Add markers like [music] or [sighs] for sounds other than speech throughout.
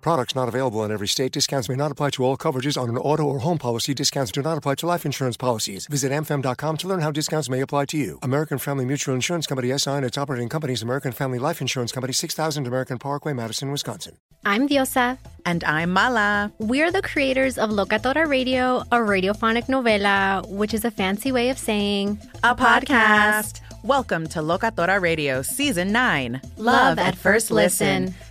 Products not available in every state. Discounts may not apply to all coverages on an auto or home policy. Discounts do not apply to life insurance policies. Visit amfam.com to learn how discounts may apply to you. American Family Mutual Insurance Company SI and its operating companies American Family Life Insurance Company 6000 American Parkway, Madison, Wisconsin. I'm Diosa. And I'm Mala. We're the creators of Locatora Radio, a radiophonic novela, which is a fancy way of saying a podcast. Welcome to Locatora Radio Season 9 Love at First Listen.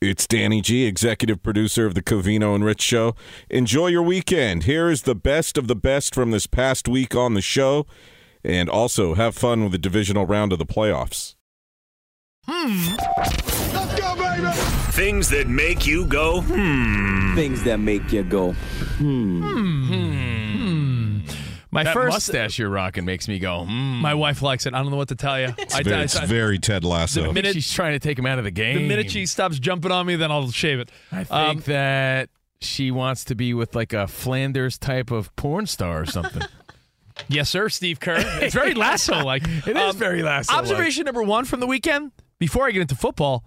It's Danny G, executive producer of the Covino and Rich Show. Enjoy your weekend. Here is the best of the best from this past week on the show, and also have fun with the divisional round of the playoffs. Hmm. Let's go, baby. Things that make you go hmm. Things that make you go hmm. Hmm. My that first mustache you're rocking makes me go. Mm. My wife likes it. I don't know what to tell you. It's, I, very, I, it's I, very Ted Lasso. The minute she's trying to take him out of the game. The minute she stops jumping on me, then I'll shave it. I think um, that she wants to be with like a Flanders type of porn star or something. [laughs] yes, sir, Steve Kerr. It's very [laughs] Lasso like. it um, is very Lasso. Observation number one from the weekend. Before I get into football,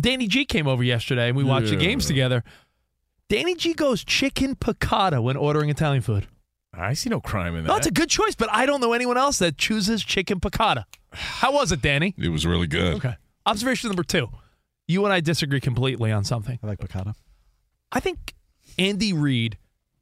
Danny G came over yesterday and we watched yeah. the games together. Danny G goes chicken piccata when ordering Italian food. I see no crime in that. No, it's a good choice, but I don't know anyone else that chooses chicken piccata. How was it, Danny? It was really good. Okay. Observation number two. You and I disagree completely on something. I like piccata. I think Andy Reid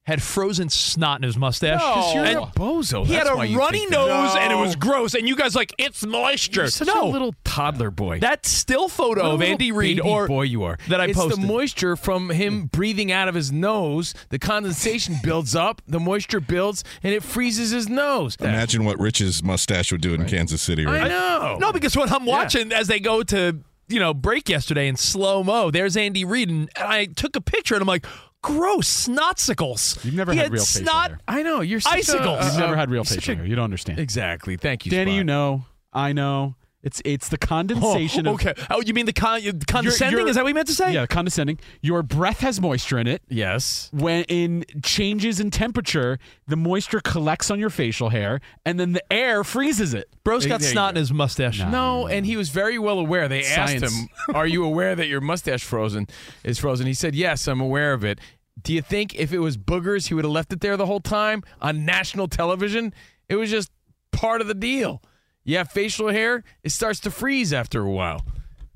had frozen snot in his mustache. No, you're and a bozo. He That's had a runny nose and it was gross. And you guys like it's moisture. You're such no. a little toddler boy. That still photo of Andy Reid or boy you are that I it's posted. the moisture from him breathing out of his nose. The condensation [laughs] builds up. The moisture builds and it freezes his nose. Imagine what Rich's mustache would do in right. Kansas City. Right? I know. No, because what I'm watching yeah. as they go to you know break yesterday in slow mo, there's Andy Reid and I took a picture and I'm like gross snotsicles. You've never he had, had real snot. facial hair. I know you're icicles. A, You've never uh, had real facial hair. You don't understand. Exactly. Thank you, Danny. Spot. You know. I know. It's it's the condensation. Oh, okay. Of, oh, you mean the con- condescending? You're, you're, Is that what you meant to say? Yeah, condescending. Your breath has moisture in it. Yes. When in changes in temperature, the moisture collects on your facial hair, and then the air freezes it. Bro's got snot in his mustache. No, no, and he was very well aware. They Science. asked him, "Are you aware that your mustache frozen is frozen?" He said, "Yes, I'm aware of it." Do you think if it was boogers, he would have left it there the whole time on national television? It was just part of the deal. You have facial hair, it starts to freeze after a while.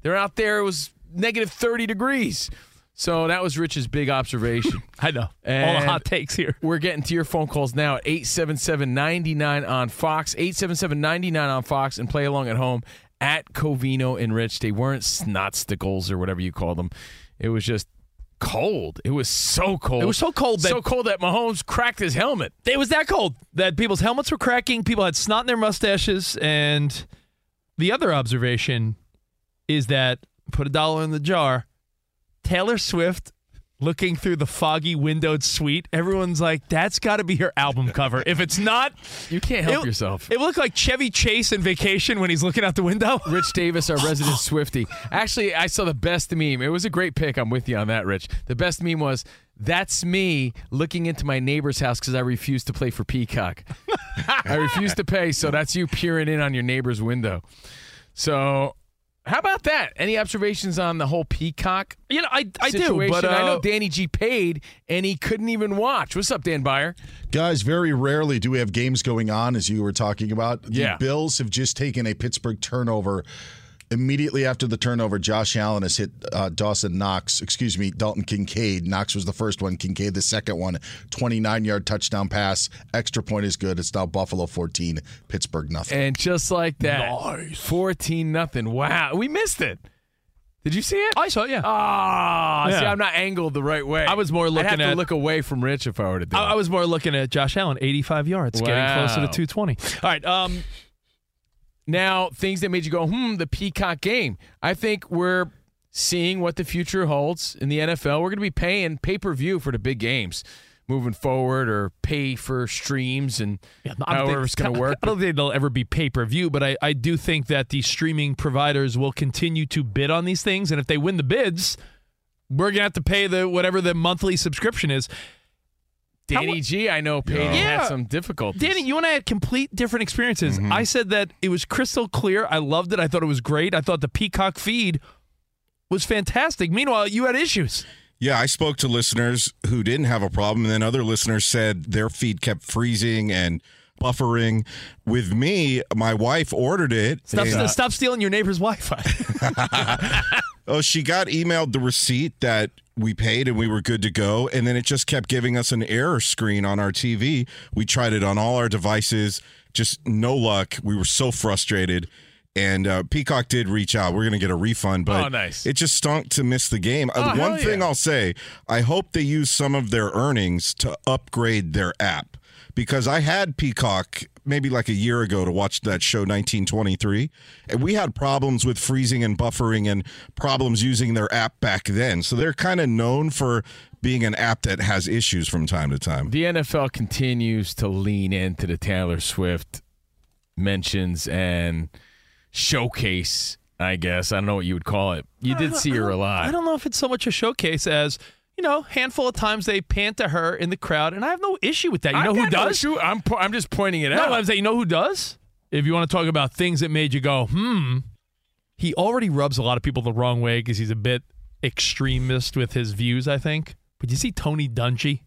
They're out there, it was negative 30 degrees. So that was Rich's big observation. [laughs] I know. And All the hot takes here. We're getting to your phone calls now at 877 99 on Fox, 877 99 on Fox, and play along at home at Covino and Rich. They weren't snot stickles or whatever you call them. It was just cold. It was so cold. It was so cold that so cold that Mahomes cracked his helmet. It was that cold that people's helmets were cracking. People had snot in their mustaches, and the other observation is that put a dollar in the jar. Taylor Swift looking through the foggy windowed suite. Everyone's like, that's got to be her album cover. If it's not, you can't help it, yourself. It looked like Chevy Chase in vacation when he's looking out the window. [laughs] Rich Davis, our resident [laughs] Swifty. Actually, I saw the best meme. It was a great pick. I'm with you on that, Rich. The best meme was, that's me looking into my neighbor's house because I refuse to play for Peacock. [laughs] I refuse to pay, so that's you peering in on your neighbor's window. So how about that? Any observations on the whole Peacock? You know, I, I situation? do, but uh, I know Danny G paid and he couldn't even watch. What's up, Dan Beyer? Guys, very rarely do we have games going on, as you were talking about. The yeah. Bills have just taken a Pittsburgh turnover Immediately after the turnover, Josh Allen has hit uh, Dawson Knox, excuse me, Dalton Kincaid. Knox was the first one, Kincaid the second one. 29 yard touchdown pass. Extra point is good. It's now Buffalo 14, Pittsburgh nothing. And just like that, 14 nothing. Wow. We missed it. Did you see it? I saw it, yeah. Ah, see, Yeah. I'm not angled the right way. I was more looking I'd looking have to at- look away from Rich if I were to do I, I was more looking at Josh Allen, 85 yards, getting closer to 220. All right. Um, Now, things that made you go, hmm, the Peacock game. I think we're seeing what the future holds in the NFL. We're going to be paying pay per view for the big games moving forward or pay for streams and I don't however think- it's going to work. I don't think they'll ever be pay per view, but I, I do think that the streaming providers will continue to bid on these things, and if they win the bids, we're gonna have to pay the whatever the monthly subscription is. Danny G, I know, paid Yeah. had some difficulties. Danny, you and I had complete different experiences. Mm-hmm. I said that it was crystal clear. I loved it. I thought it was great. I thought the Peacock feed was fantastic. Meanwhile, you had issues. Yeah, I spoke to listeners who didn't have a problem, and then other listeners said their feed kept freezing and buffering. With me, my wife ordered it. Stop, and- stop stealing your neighbor's Wi-Fi. [laughs] oh, she got emailed the receipt that we paid and we were good to go, and then it just kept giving us an error screen on our TV. We tried it on all our devices, just no luck. We were so frustrated. And uh, Peacock did reach out. We're going to get a refund, but Oh, nice. it just stunk to miss the game. Oh, Uh, One thing yeah. I'll say, I hope they use some of their earnings to upgrade their app because I had Peacock maybe like a year ago to watch that show 1923 and we had problems with freezing and buffering and problems using their app back then. So they're kind of known for being an app that has issues from time to time. The NFL continues to lean into the Taylor Swift mentions and showcase, I guess. I don't know what you would call it. You did uh, see her a lot. I don't know if it's so much a showcase as you know, handful of times they pan to her in the crowd, and I have no issue with that. You I know who no does? issue. I'm po- I'm just pointing it no, out. I'm saying, you know who does? If you want to talk about things that made you go, hmm, he already rubs a lot of people the wrong way because he's a bit extremist with his views, I think. But you see Tony Dungy?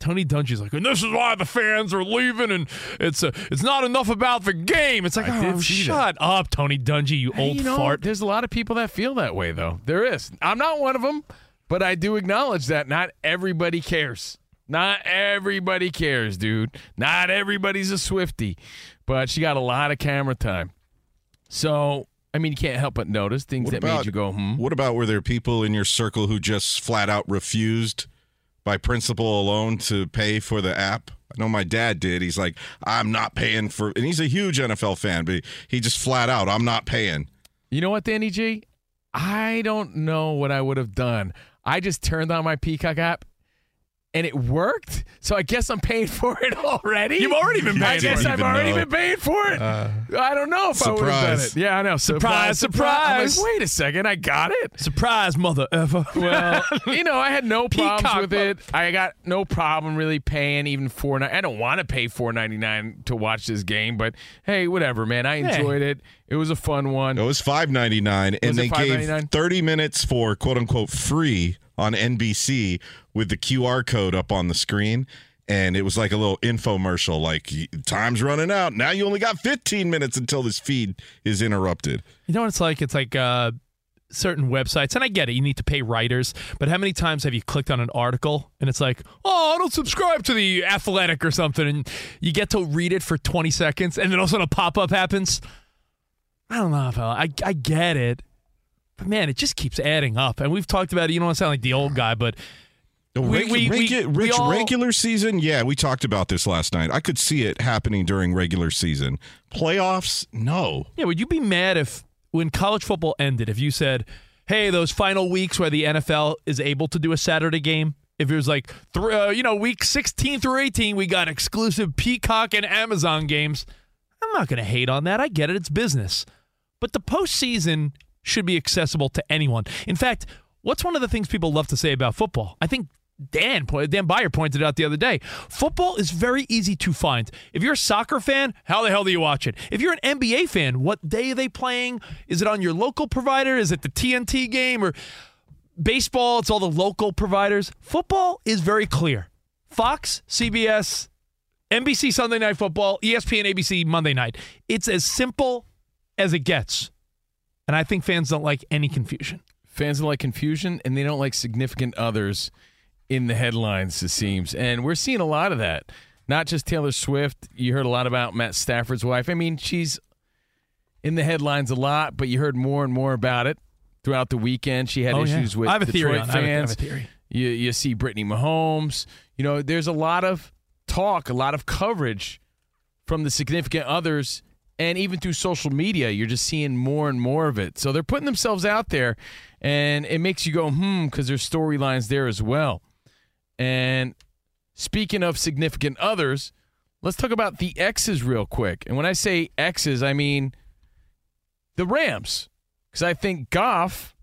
Tony Dungy's like, and this is why the fans are leaving, and it's a, it's not enough about the game. It's like, oh, see that. shut up, Tony Dungy, you Hey, old you know, fart. There's a lot of people that feel that way, though. There is. I'm not one of them, but I do acknowledge that not everybody cares. Not everybody cares, dude. Not everybody's a Swifty, but she got a lot of camera time. So, I mean, you can't help but notice things What that about- made you go, hmm. What about were there people in your circle who just flat out refused by principle alone to pay for the app? I know my dad did. He's like, I'm not paying for, and he's a huge NFL fan, but he just flat out, I'm not paying. You know what, Danny G? I don't know what I would have done. I just turned on my Peacock app. And it worked, so I guess I'm paying for it already. You've already been I paying guess for it. I've already though- been paying for it. Uh, I don't know if I would have done Surprise. it. Yeah, I know. Surprise, I'm surprise. like, wait a second, I got it. Surprise, mother ever. [laughs] Well, you know, I had no [laughs] problems Peacock, with it. I got no problem really paying even four. ni- I don't want to pay four ninety nine to watch this game, but hey, whatever, man. I Hey. enjoyed it. It was a fun one. It was five ninety nine, and Was it they gave $5.99? thirty minutes for quote unquote free on NBC with the QR code up on the screen. And it was like a little infomercial, like time's running out. Now you only got 15 minutes until this feed is interrupted. You know what it's like? It's like uh, certain websites, and I get it. You need to pay writers, but how many times have you clicked on an article and it's like, oh, I don't subscribe to the Athletic or something, and you get to read it for 20 seconds, and then all of a sudden a pop up happens? I don't know I, I, I get it, but man, it just keeps adding up. And we've talked about it. You don't want to sound like the old guy, but We- regu- we- we- regu- Rich, all- regular season, yeah, we talked about this last night. I could see it happening during regular season. Playoffs, no. Yeah, would you be mad if when college football ended, if you said, "Hey, those final weeks where the NFL is able to do a Saturday game, if it was like, th- uh, you know, week 16 through 18, we got exclusive Peacock and Amazon games." I'm not going to hate on that. I get it; it's business. But the postseason should be accessible to anyone. In fact, what's one of the things people love to say about football? I think Dan Dan Byer pointed out the other day. Football is very easy to find. If you're a soccer fan, how the hell do you watch it? If you're an NBA fan, what day are they playing? Is it on your local provider? Is it the TNT game or baseball? It's all the local providers. Football is very clear. Fox, CBS, NBC Sunday Night Football, ESPN, ABC Monday Night. It's as simple as it gets. And I think fans don't like any confusion. Fans don't like confusion, and they don't like significant others in the headlines, it seems. And we're seeing a lot of that. Not just Taylor Swift. You heard a lot about Matt Stafford's wife. I mean, she's in the headlines a lot, but you heard more and more about it throughout the weekend. She had Oh, yeah. issues with I have a theory Detroit on- I have a- I have a theory. You you see Brittany Mahomes. You know, there's a lot of talk, a lot of coverage from the significant others, and even through social media, you're just seeing more and more of it. So they're putting themselves out there, and it makes you go, hmm, because there's storylines there as well. And speaking of significant others, let's talk about the exes real quick. And when I say exes, I mean the Rams, because I think Goff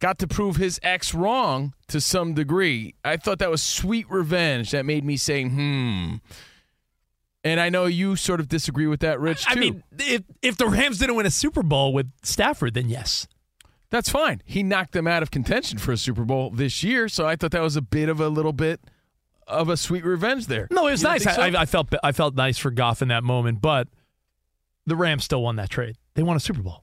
got to prove his ex wrong to some degree. I thought that was sweet revenge that made me say, hmm. And I know you sort of disagree with that, Rich, too. I mean, if if the Rams didn't win a Super Bowl with Stafford, then yes. That's fine. He knocked them out of contention for a Super Bowl this year, so I thought that was a bit of a little bit of a sweet revenge there. No, it was nice. so? I, I, felt I felt nice for Goff in that moment, but the Rams still won that trade. They won a Super Bowl.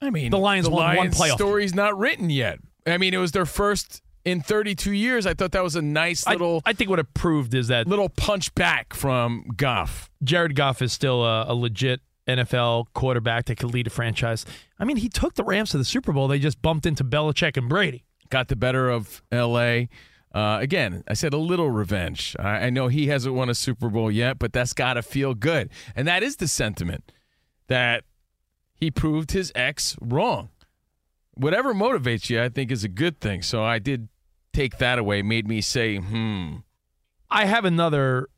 I mean, the Lions the won one Lions playoff. story's not written yet. I mean, it was their first in 32 years. I thought that was a nice little. I, think what it proved is that little punch back from Goff. Jared Goff is still a, a legit NFL quarterback that could lead a franchise. I mean, he took the Rams to the Super Bowl. They just bumped into Belichick and Brady. Got the better of L.A. Uh, again, I said a little revenge. I, I know he hasn't won a Super Bowl yet, but that's got to feel good. And that is the sentiment that he proved his ex wrong. Whatever motivates you, I think, is a good thing. So I did take that away, made me say, hmm. I have another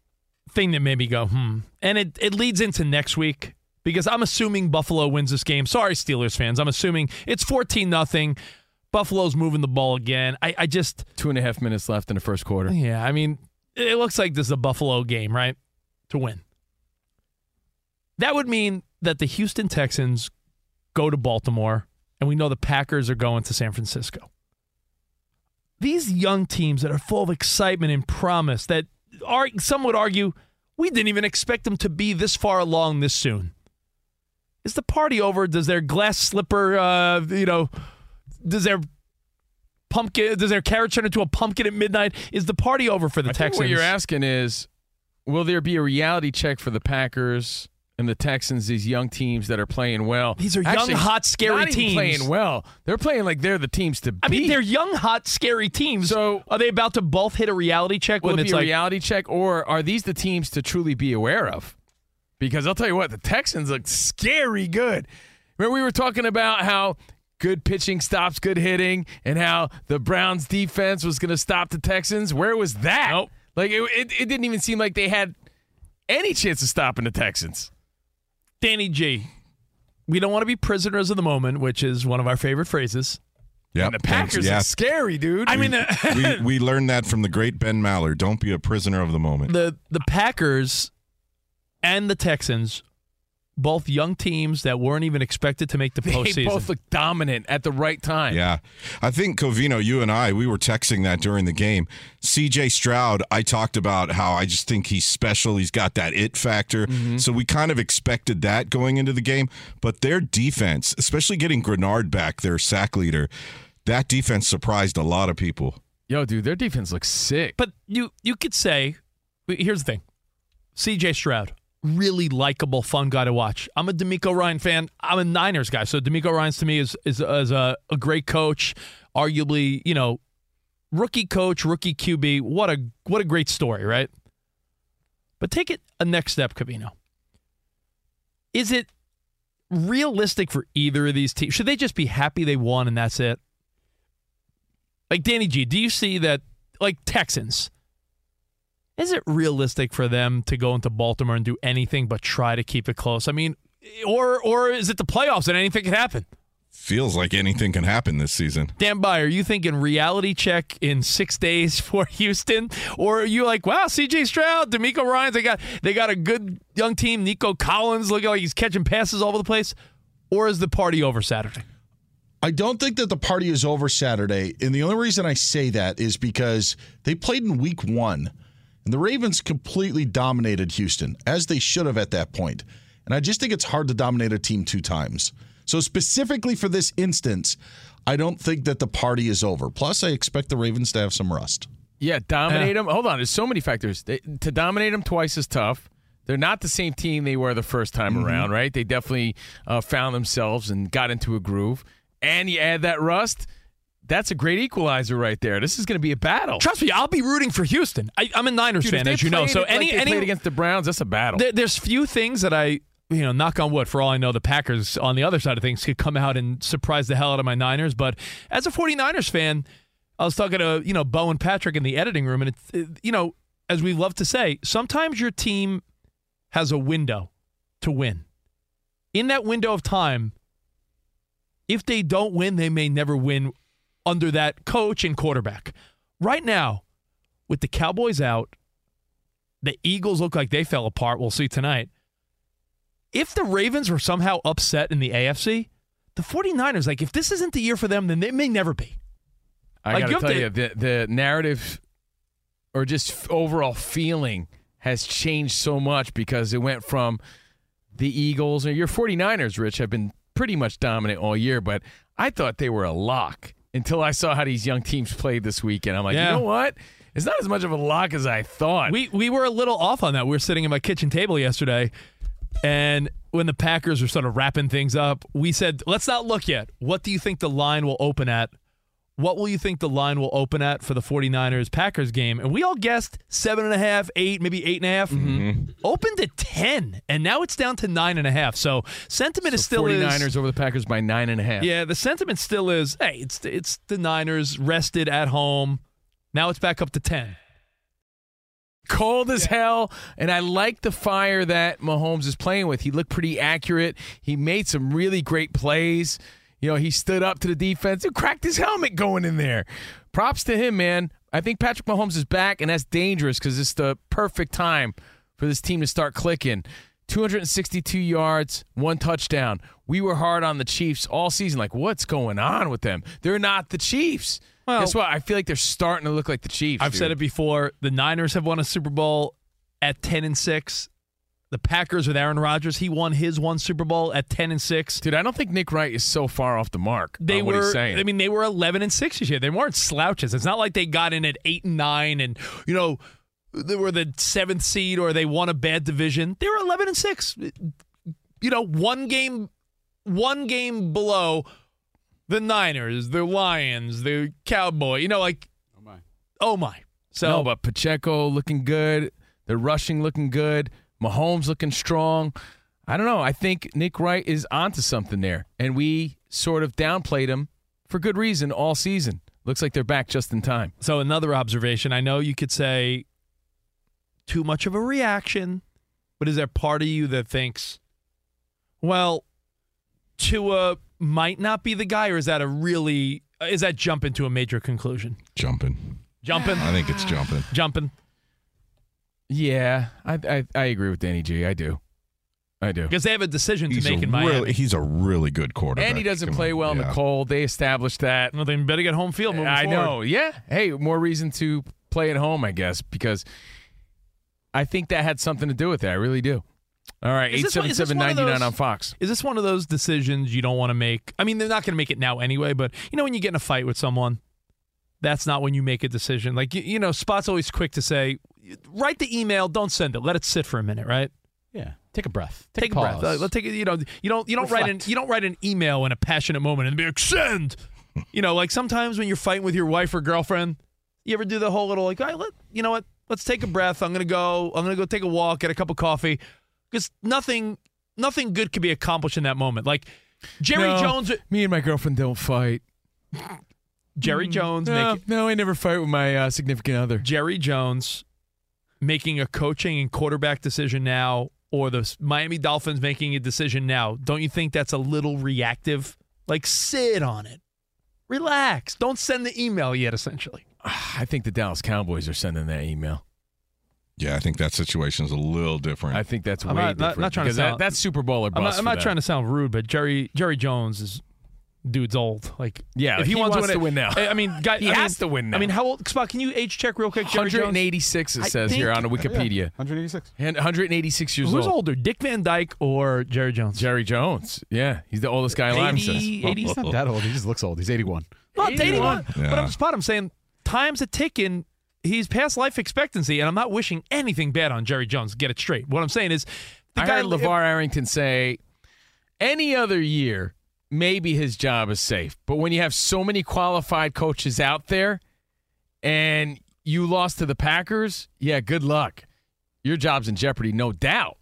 thing that made me go, hmm. And it, it leads into next week because I'm assuming Buffalo wins this game. Sorry, Steelers fans. I'm assuming it's 14 nothing. Buffalo's moving the ball again. I, I just. Two and a half minutes left in the first quarter. Yeah, I mean, it looks like this is a Buffalo game, right? To win. That would mean that the Houston Texans go to Baltimore, and we know the Packers are going to San Francisco. These young teams that are full of excitement and promise that are some would argue we didn't even expect them to be this far along this soon. Is the party over? Does their glass slipper, uh, you know, does their pumpkin, does their carrot turn into a pumpkin at midnight? Is the party over for the I Texans? what you're asking is, will there be a reality check for the Packers and the Texans? These young teams that are playing well. These are young, hot, scary teams. playing well. They're playing like they're the teams to beat. I mean, they're young, hot, scary teams. So are they about to both hit a reality check Will when it it's be a like reality check, or are these the teams to truly be aware of? Because I'll tell you what, the Texans look scary good. Remember, we were talking about how good pitching stops good hitting, and how the Browns' defense was going to stop the Texans. Where was that? Nope. Like it, it, it didn't even seem like they had any chance of stopping the Texans. Danny G? We don't want to be prisoners of the moment, which is one of our favorite phrases. Yeah, the Packers yeah. are scary, dude. I mean, we, uh, we learned that from the great Ben Maller. Don't be a prisoner of the moment. the the Packers and the Texans, both young teams that weren't even expected to make the [laughs] they postseason. They both look dominant at the right time. Yeah. I think, Covino, you and I, we were texting that during the game. CJ Stroud, I talked about how I just think he's special. He's got that it factor. Mm-hmm. So we kind of expected that going into the game. But their defense, especially getting Greenard back, their sack leader, that defense surprised a lot of people. Yo, dude, their defense looks sick. But you you could say, here's the thing: C.J. Stroud, really likable, fun guy to watch. I'm a DeMeco Ryan fan. I'm a Niners guy, so DeMeco Ryans to me is is, is a, a great coach, arguably, you know, rookie coach, rookie QB. What a what a great story, right? But take it a next step, Covino. Is it realistic for either of these teams? Should they just be happy they won and that's it? Like Danny G, do you see that like Texans? Is it realistic for them to go into Baltimore and do anything but try to keep it close? I mean, or or is it the playoffs and anything can happen? Feels like anything can happen this season. Dan Byer, are you thinking reality check in six days [laughs] for Houston, or are you like, wow, C.J. Stroud, DeMeco Ryans, they got they got a good young team. Nico Collins looking like he's catching passes all over the place, or is the party over Saturday? I don't think that the party is over Saturday. And the only reason I say that is because they played in week one, and the Ravens completely dominated Houston, as they should have at that point. And I just think it's hard to dominate a team two times. So specifically for this instance, I don't think that the party is over. Plus, I expect the Ravens to have some rust. Yeah, dominate them. Hold on, there's so many factors. They, to dominate them twice is tough. They're not the same team they were the first time Mm-hmm. around, right? They definitely uh, found themselves and got into a groove. And you add that rust, that's a great equalizer right there. This is going to be a battle. Trust me, I'll be rooting for Houston. I, I'm a Niners Dude, fan, as you know. So it like any any against the Browns, that's a battle. There, there's few things that I, you know, knock on wood, for all I know, the Packers on the other side of things could come out and surprise the hell out of my Niners. But as a 49ers fan, I was talking to, you know, Bo and Patrick in the editing room, and it's, it, you know, as we love to say, sometimes your team has a window to win. In that window of time, if they don't win, they may never win under that coach and quarterback. Right now, with the Cowboys out, the Eagles look like they fell apart. We'll see tonight. If the Ravens were somehow upset in the AFC, the 49ers, like, if this isn't the year for them, then they may never be. I Like, gotta tell to- you, the, the narrative or just overall feeling has changed so much because it went from the Eagles or your 49ers, Rich, have been pretty much dominant all year, but I thought they were a lock until I saw how these young teams played this weekend. I'm like, Yeah. you know what? It's not as much of a lock as I thought. We we were a little off on that. We were sitting at my kitchen table yesterday, and when the Packers were sort of wrapping things up, we said, "Let's not look yet. What do you think the line will open at? What will you think the line will open at for the 49ers Packers game?" And we all guessed seven and a half, eight, maybe eight and a half. Mm-hmm. Opened at ten, and now it's down to nine and a half. So sentiment is still 49ers is, over the Packers by nine and a half. yeah, the sentiment still is, hey, it's it's the Niners rested at home. Now it's back up to ten. cold as hell, and I like the fire that Mahomes is playing with. He looked pretty accurate. He made some really great plays. You know, he stood up to the defense and cracked his helmet going in there. Props to him, man. I think Patrick Mahomes is back, and that's dangerous because it's the perfect time for this team to start clicking. 262 yards, one touchdown. We were hard on the Chiefs all season. Like, what's going on with them? They're not the Chiefs. Well- Guess what? I feel like they're starting to look like the Chiefs. I've said it before. The Niners have won a Super Bowl at ten and six. The Packers with Aaron Rodgers, he won his one Super Bowl at ten and six. Dude, I don't think Nick Wright is so far off the mark. They on what were. he's saying. I mean, they were eleven and six this year. They weren't slouches. It's not like they got in at eight and nine, and you know they were the seventh seed or they won a bad division. They were eleven and six. You know, one game, one game below the Niners, the Lions, the Cowboy. You know, like Oh my. oh my. So no, but Pacheco looking good. The rushing looking good. Mahomes looking strong. I don't know. I think Nick Wright is onto something there, and we sort of downplayed him for good reason all season. Looks like they're back just in time. So another observation. I know you could say too much of a reaction, but is there part of you that thinks, well, Tua might not be the guy, or is that a really is that jumping to a major conclusion? Jumping. Jumping, I think it's jumping. jumping. Yeah, I I, I agree with Danny G. I do, I do. Because they have a decision to He's make a in Miami. really, he's a really good quarterback. And he doesn't Come play on. well in the cold. They established that. well, they better get home field. I forward. know. Yeah. Hey, more reason to play at home, I guess, because I think that had something to do with it. I really do. All right, Is eight this one- seven is this seven one of ninety nine those- on Fox. Is this one of those decisions you don't want to make? I mean, they're not going to make it now anyway, but you know, when you get in a fight with someone, that's not when you make a decision. Like, you, you know, Spot's always quick to say, write the email, don't send it, let it sit for a minute, right? Yeah. Take a breath. Take, Take, a breath. Uh, let's take it. You know, you don't you don't write an you don't write an email in a passionate moment and be like send. [laughs] you know, like sometimes when you're fighting with your wife or girlfriend, you ever do the whole little like, all right, let you know what? Let's take a breath. I'm gonna go. I'm gonna go take a walk, get a cup of coffee, because nothing nothing good could be accomplished in that moment. Like Jerry No, Jones. Me and my girlfriend don't fight. Jerry Jones No, making no, I never fight with my uh, significant other. Jerry Jones making a coaching and quarterback decision now, or the Miami Dolphins making a decision now. Don't you think that's a little reactive? Like sit on it, relax. Don't send the email yet. Essentially, [sighs] I think the Dallas Cowboys are sending that email. Yeah, I think that situation is a little different. I think that's way I'm not- not- different. not trying to because that- sound- that's Super Bowl or bust. I'm not, I'm not trying to sound rude, but Jerry Jerry Jones is dude's old. Like, Yeah, if he, he wants, wants to to win, win now. I I mean, guy, [laughs] He I has mean- to win now. I mean, how old? Spot, can you age check real quick? 186 it I says here on Wikipedia. 186. And 186 years Who's old. older, Dick Van Dyke or Jerry Jones? Jerry Jones. Yeah, he's the oldest guy alive. says. 80, 80 He's not that old. He just looks old. He's 81. No, it's 81. But I'm spot. I'm saying time's a ticking. He's past life expectancy, and I'm not wishing anything bad on Jerry Jones. Get it straight. What I'm saying is, the I guy heard LeVar Arrington say, any other year, maybe his job is safe. But when you have so many qualified coaches out there and you lost to the Packers, yeah, good luck. Your job's in jeopardy, no doubt.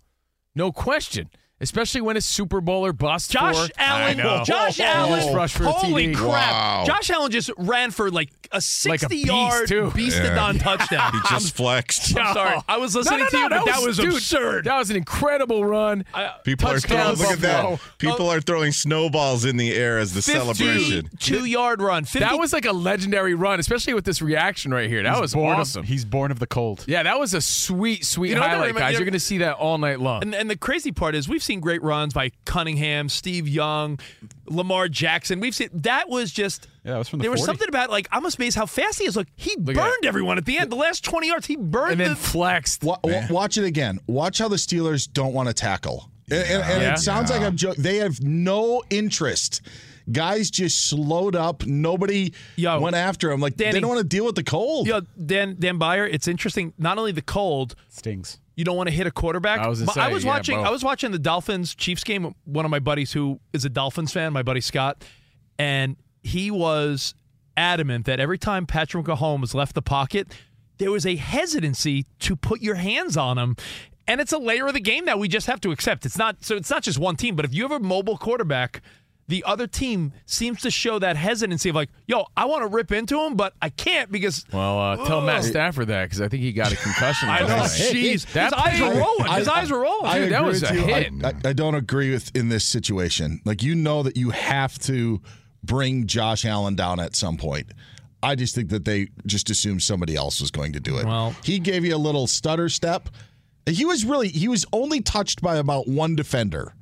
No question. Especially when it's Super Bowl or bust. Josh for, Allen. Josh Oh, Allen. just rushed for holy TD. crap! Wow. Josh Allen just ran for like a Like a beast, sixty-yard too. beast-a-don touchdown. He just flexed. I'm sorry. I was listening No, no, to you, no, but that was, dude, absurd. That was an incredible run. People are throwing. Look at that. People are throwing snowballs in the air as the celebration. Two-yard run. 50, That was like a legendary run, especially with this reaction right here. That He's was born of- awesome. he's born of the cold. Yeah, that was a sweet, sweet You know highlight, remi- guys. you know- You're going to see that all night long. And, and the crazy part is we've seen great runs by Cunningham, Steve Young, Lamar Jackson. We've seen that was just Yeah, that was from the there was something about like I'm amazed how fast he is. Look, he Look burned everyone at the end. The last 20 yards, he burned and then the flexed. Wa- wa- watch it again. Watch how the Steelers don't want to tackle. And, and- and Yeah. it sounds like I'm joking. They have no interest. Guys just slowed up. Nobody Yo, went after him. Like Danny- they don't want to deal with the cold. Yo, Dan Dan Byer, it's interesting. Not only the cold, Stings. You don't want to hit a quarterback. I was gonna I was yeah, watching. both. I was watching the Dolphins Chiefs game. One of my buddies who is a Dolphins fan, my buddy Scott, and he was adamant that every time Patrick Mahomes left the pocket, there was a hesitancy to put your hands on him. And it's a layer of the game that we just have to accept. It's not so. It's not just one team. But if you have a mobile quarterback. The other team seems to show that hesitancy of like, yo, I want to rip into him, but I can't because Well, uh, tell Matt Stafford that because I think he got a concussion. [laughs] I know. Jeez, That his eyes were play- rolling. His eyes were rolling. I Dude, that was a you. Hit. I, I don't agree with in this situation. Like you know that you have to bring Josh Allen down at some point. I just think that they just assumed somebody else was going to do it. Well- he gave you a little stutter step. He was really he was only touched by about one defender.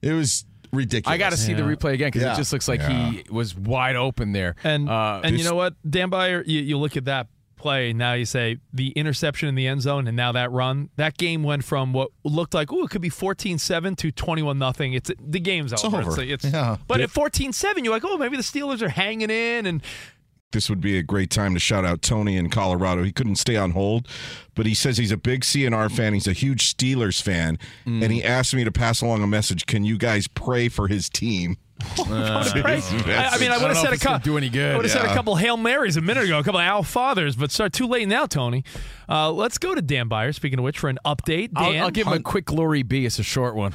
It was ridiculous. I got to see the replay again because Yeah. it just looks like he was wide open there. And uh, and you know what, Dan Byer, you, you look at that play now. You say the interception in the end zone, and now that run. That game went from what looked like oh, it could be 14-7 to twenty-one nothing. It's the game's over. it's over. It's, Yeah. But at 14-7, you're like, oh, maybe the Steelers are hanging in, and this would be a great time to shout out Tony in Colorado. He couldn't stay on hold, but he says he's a big CNR fan. He's a huge Steelers fan, Mm. and he asked me to pass along a message. Can you guys pray for his team? [laughs] Right? [laughs] I, I mean, I I would have said if a couple. do any good. I would have said a couple hail marys a minute ago, a couple of Al fathers, but sorry, too late now, Tony. Uh, let's go to Dan Byer. Speaking of which, for an update, Dan, I'll, I'll give him a quick glory B. It's a short one.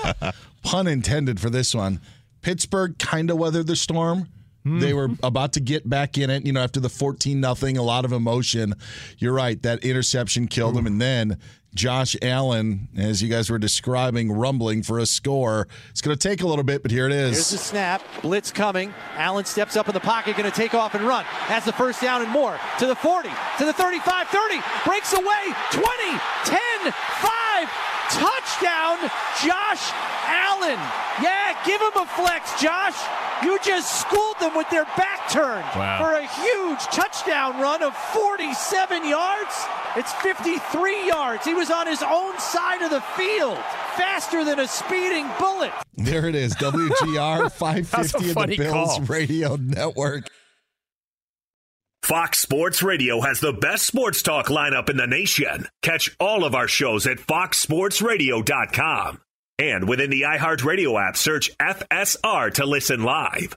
[laughs] pun intended for this one. Pittsburgh kind of weathered the storm. Hmm. They were about to get back in it, you know, after the 14 nothing, a lot of emotion. You're right, that interception killed them hmm. and then Josh Allen, as you guys were describing, rumbling for a score. It's going to take a little bit, but here it is. Here's is. the snap. Blitz coming. Allen steps up in the pocket, going to take off and run. Has the first down and more. To the 40, to the 35, 30. Breaks away. 20, 10, 5. Touchdown, Josh Allen. Yeah, give him a flex, Josh. You just schooled them with their back turned Wow. for a huge touchdown run of 47 yards. It's 53 yards. He was on his own side of the field, faster than a speeding bullet. There it is. [laughs] WGR 550 of the Bills call. Radio Network. Fox Sports Radio has the best sports talk lineup in the nation. Catch all of our shows at foxsportsradio.com. And within the iHeartRadio app, search FSR to listen live.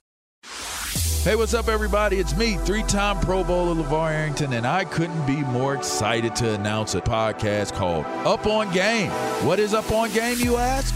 Hey, what's up, everybody? It's me, three time Pro Bowler LeVar Arrington, and I couldn't be more excited to announce a podcast called Up on Game. What is Up on Game, you ask?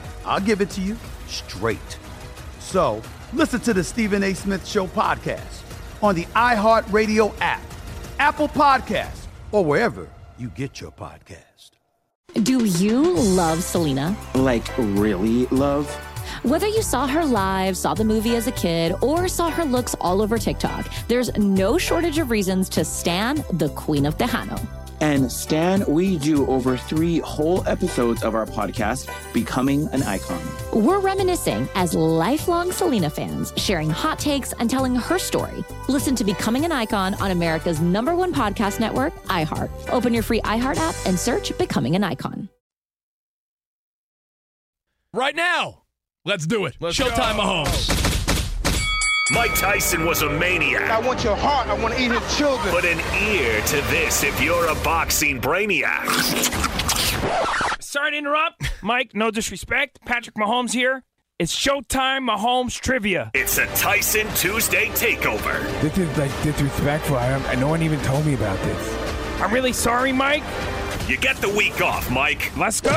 I'll give it to you straight. So listen to the Stephen A. Smith Show podcast on the iHeartRadio app, Apple Podcasts, or wherever you get your podcast. Do you love Selena? Like, really love? Whether you saw her live, saw the movie as a kid, or saw her looks all over TikTok, there's no shortage of reasons to stan the Queen of Tejano. And Stan, we do over three whole episodes of our podcast, Becoming an Icon. We're reminiscing as lifelong Selena fans, sharing hot takes and telling her story. Listen to Becoming an Icon on America's number one podcast network, iHeart. Open your free iHeart app and search Becoming an Icon. Right now, let's do it. Showtime Mahomes. Mike Tyson was a maniac. I want your heart. I want to eat his children. Put an ear to this if you're a boxing brainiac. Sorry to interrupt. Mike, no disrespect. Patrick Mahomes here. It's Showtime Mahomes Trivia. It's a Tyson Tuesday takeover. This is like disrespectful. I, I, no one even told me about this. I'm really sorry, Mike. You get the week off, Mike. Let's go.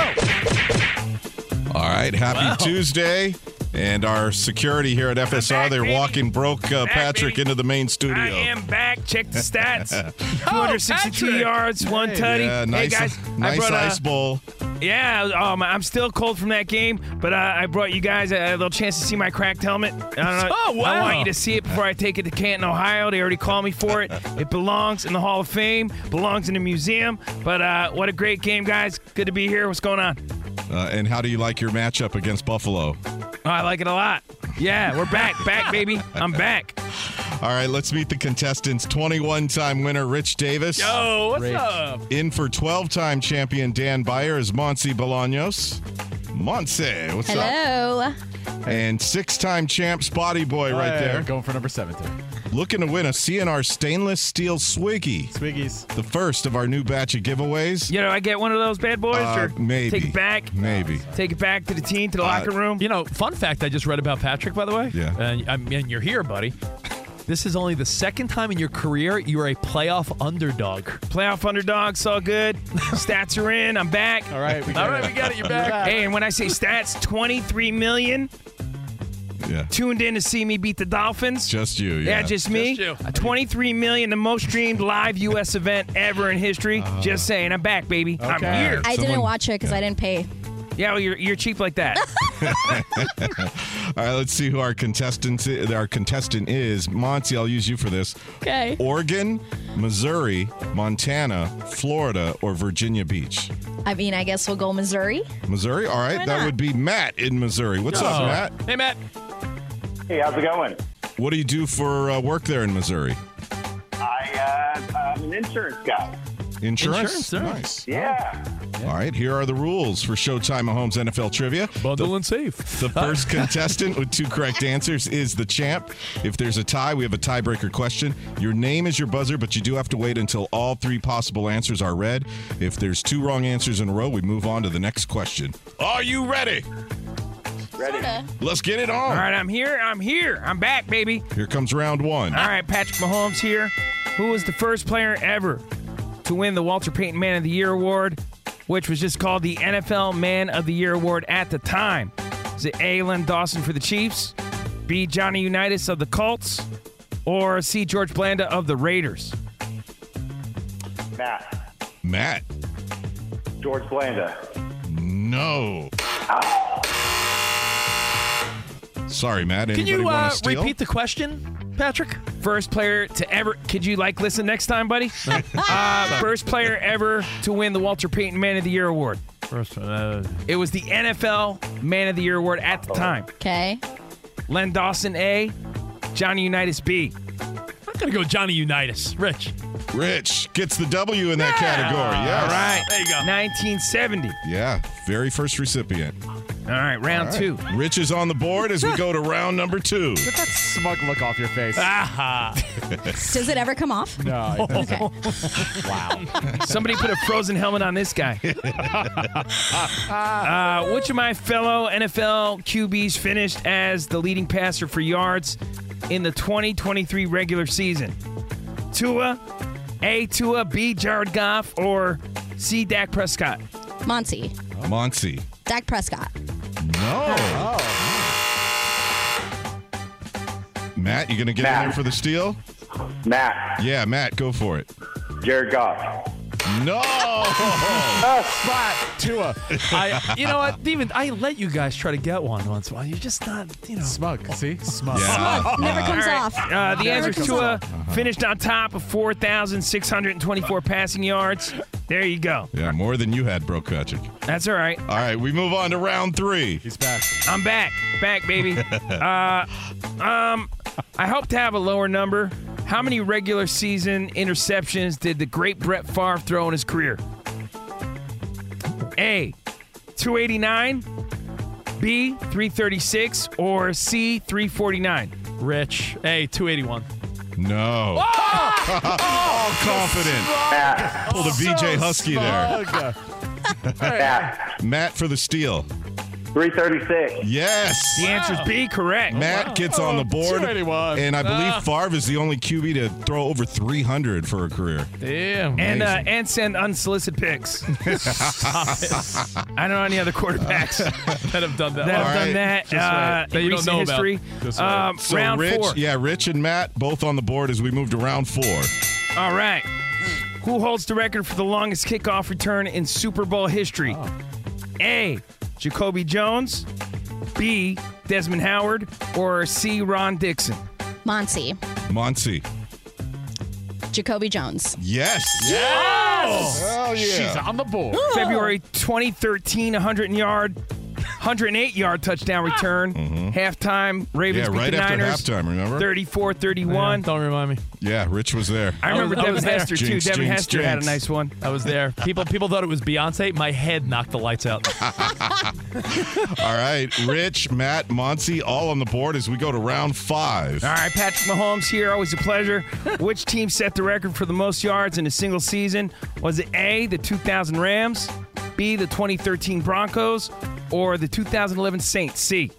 All right, happy Wow. Tuesday. And our security here at FSR, back, they're baby. walking broke uh, Patrick baby. into the main studio. I am back. Check the stats. [laughs] 262 Patrick. yards, one tutty. Yeah, hey nice, guys, I nice brought ice a, bowl. Yeah, um, I'm still cold from that game, but uh, I brought you guys a, a little chance to see my cracked helmet. I don't know. [laughs] Oh, wow. I want you to see it before I take it to Canton, Ohio. They already called me for it. [laughs] It belongs in the Hall of Fame, belongs in the museum. But uh, what a great game, guys. Good to be here. What's going on? Uh, and how do you like your matchup against Buffalo? Oh, I like it a lot. Yeah, we're back. back, baby. I'm back. All right, let's meet the contestants. 21 time winner Rich Davis. Yo, what's up? In for 12 time champion Dan Byer is Monse Bolaños. Monse, what's up? Hello. And six time champ Spotty Boy right there. Going for number seven today. Looking to win a CNR stainless steel Swiggy. Swiggies. The first of our new batch of giveaways. You know, I get one of those bad boys, Uh, or maybe. take it back, Maybe. take it back to the team, to the Uh, locker room. You know, fun fact I just read about Patrick, by the way. Yeah. And, I mean, you're here, buddy. This is only the second time in your career you are a playoff underdog. Playoff underdog, so good. [laughs] Stats are in. I'm back. All right. We got right, it. we got it. You're [laughs] back. Hey, and when I say stats, 23 million Yeah. tuned in to see me beat the Dolphins. Just you, Yeah, yeah. just me. Just you. Uh, 23 million, the most streamed live U.S. event ever in history. just saying, I'm back, baby. I'm here. I didn't watch it because I didn't pay. Yeah, well, you're, you're cheap like that. [laughs] All right, let's see who our contestant our contestant is. Monty, I'll use you for this. Okay. Oregon, Missouri, Montana, Florida, or Virginia Beach? I mean, I guess we'll go Missouri. Missouri? All right, Why that not? would be Matt in Missouri. What's up, Oh. Matt? Hey, Matt. Hey, how's it going? What do you do for uh, work there in Missouri? I, uh, I'm an insurance guy. Insurance? Insurance, all right. Nice. Yeah. All right, here are the rules for Showtime Mahomes NFL Trivia. Bundle and safe. The first [laughs] contestant with two correct answers is the champ. If there's a tie, we have a tiebreaker question. Your name is your buzzer, but you do have to wait until all three possible answers are read. If there's two wrong answers in a row, we move on to the next question. Are you ready? Ready? Sorta. Let's get it on. All right, I'm here. I'm here. I'm back, baby. Here comes round one. All right, Patrick Mahomes here. Who was the first player ever to win the Walter Payton Man of the Year award, which was just called the NFL Man of the Year award at the time? Is it A. Len Dawson for the Chiefs, B. Johnny Unitas of the Colts, or C. George Blanda of the Raiders? Matt. Matt. George Blanda. No. Sorry, Matt. Can Anybody you want uh, to steal? repeat the question, Patrick? First player to ever. Could you like listen next time, buddy? [laughs] uh, first player ever to win the Walter Payton Man of the Year award. First one. Uh, It was the NFL Man of the Year award at the time. Okay. Len Dawson A, Johnny Unitas B. I'm gonna go Johnny Unitas. Rich. Rich gets the W in that category. Yes. All right. There you go. 1970. Yeah, very first recipient. All right, round All right. two. Rich is on the board as we go to round number two. [laughs] Get that smug look off your face. Ah. [laughs] Does it ever come off? No. it. Okay. [laughs] wow. Somebody put a frozen helmet on this guy. uh, which of my fellow NFL QBs finished as the leading passer for yards in the 2023 regular season? Tua, A. Tua, B. Jared Goff, or C. Dak Prescott? Monty. Monty. Dak Prescott. No. Matt, you gonna get in Matt. there for the steal? Matt. Yeah, Matt, go for it. Jared Goff. No. [laughs] Spot. Tua. I, you know what, even I let you guys try to get one once. while you're just not, you know. Smug. See? Smug. Yeah. Never Uh, comes All right. off. Uh, the Never answer is comes Tua off. finished on top of 4,624 passing yards. There you go. Yeah, more than you had, Brokacic. That's all right. All right, we move on to round three. He's back. I'm back. Back, baby. [laughs] uh, um, I hope to have a lower number. How many regular season interceptions did the great Brett Favre throw in his career? A, 289, B, 336, or C, 349? Rich. A, 281. No. [laughs] All confident. Matt. Pulled a VJ Husky there. Matt. [laughs] Matt for the steal. 336. Yes. The answer is B, correct. Matt gets on the board. 281. And I believe Ah. Favre is the only QB to throw over 300 for a career. Damn. And uh, Amazing. and send unsolicited picks. [laughs] I don't know any other quarterbacks [laughs] that have done that. that have All done right. that Just uh, wait. That in you don't recent know about. history. Just wait. Um, So round Rich, four. yeah, Rich and Matt both on the board as we move to round four. All right. Who holds the record for the longest kickoff return in Super Bowl history? A. Jacoby Jones. B. Desmond Howard. Or C. Ron Dixon. Monty. Monty. Jacoby Jones. Yes. Yes. Hell She's on the board. February 2013, 100 yard, 108 yard touchdown ah. return. Mm-hmm. Halftime, Ravens Yeah, beat right the after Niners. halftime, remember? 34 31. Don't remind me. Yeah, Rich was there. I remember I was Devin there. Hester, too. Jinx, Devin jinx, Hester had a nice one. I was there. People people thought it was Beyonce. My head knocked the lights out. [laughs] All right, Rich, Matt, Monty, all on the board as we go to round five. All right, Patrick Mahomes here. Always a pleasure. Which team set the record for the most yards in a single season? Was it A, the 2000 Rams, B, the 2013 Broncos, or the 2011 Saints? C.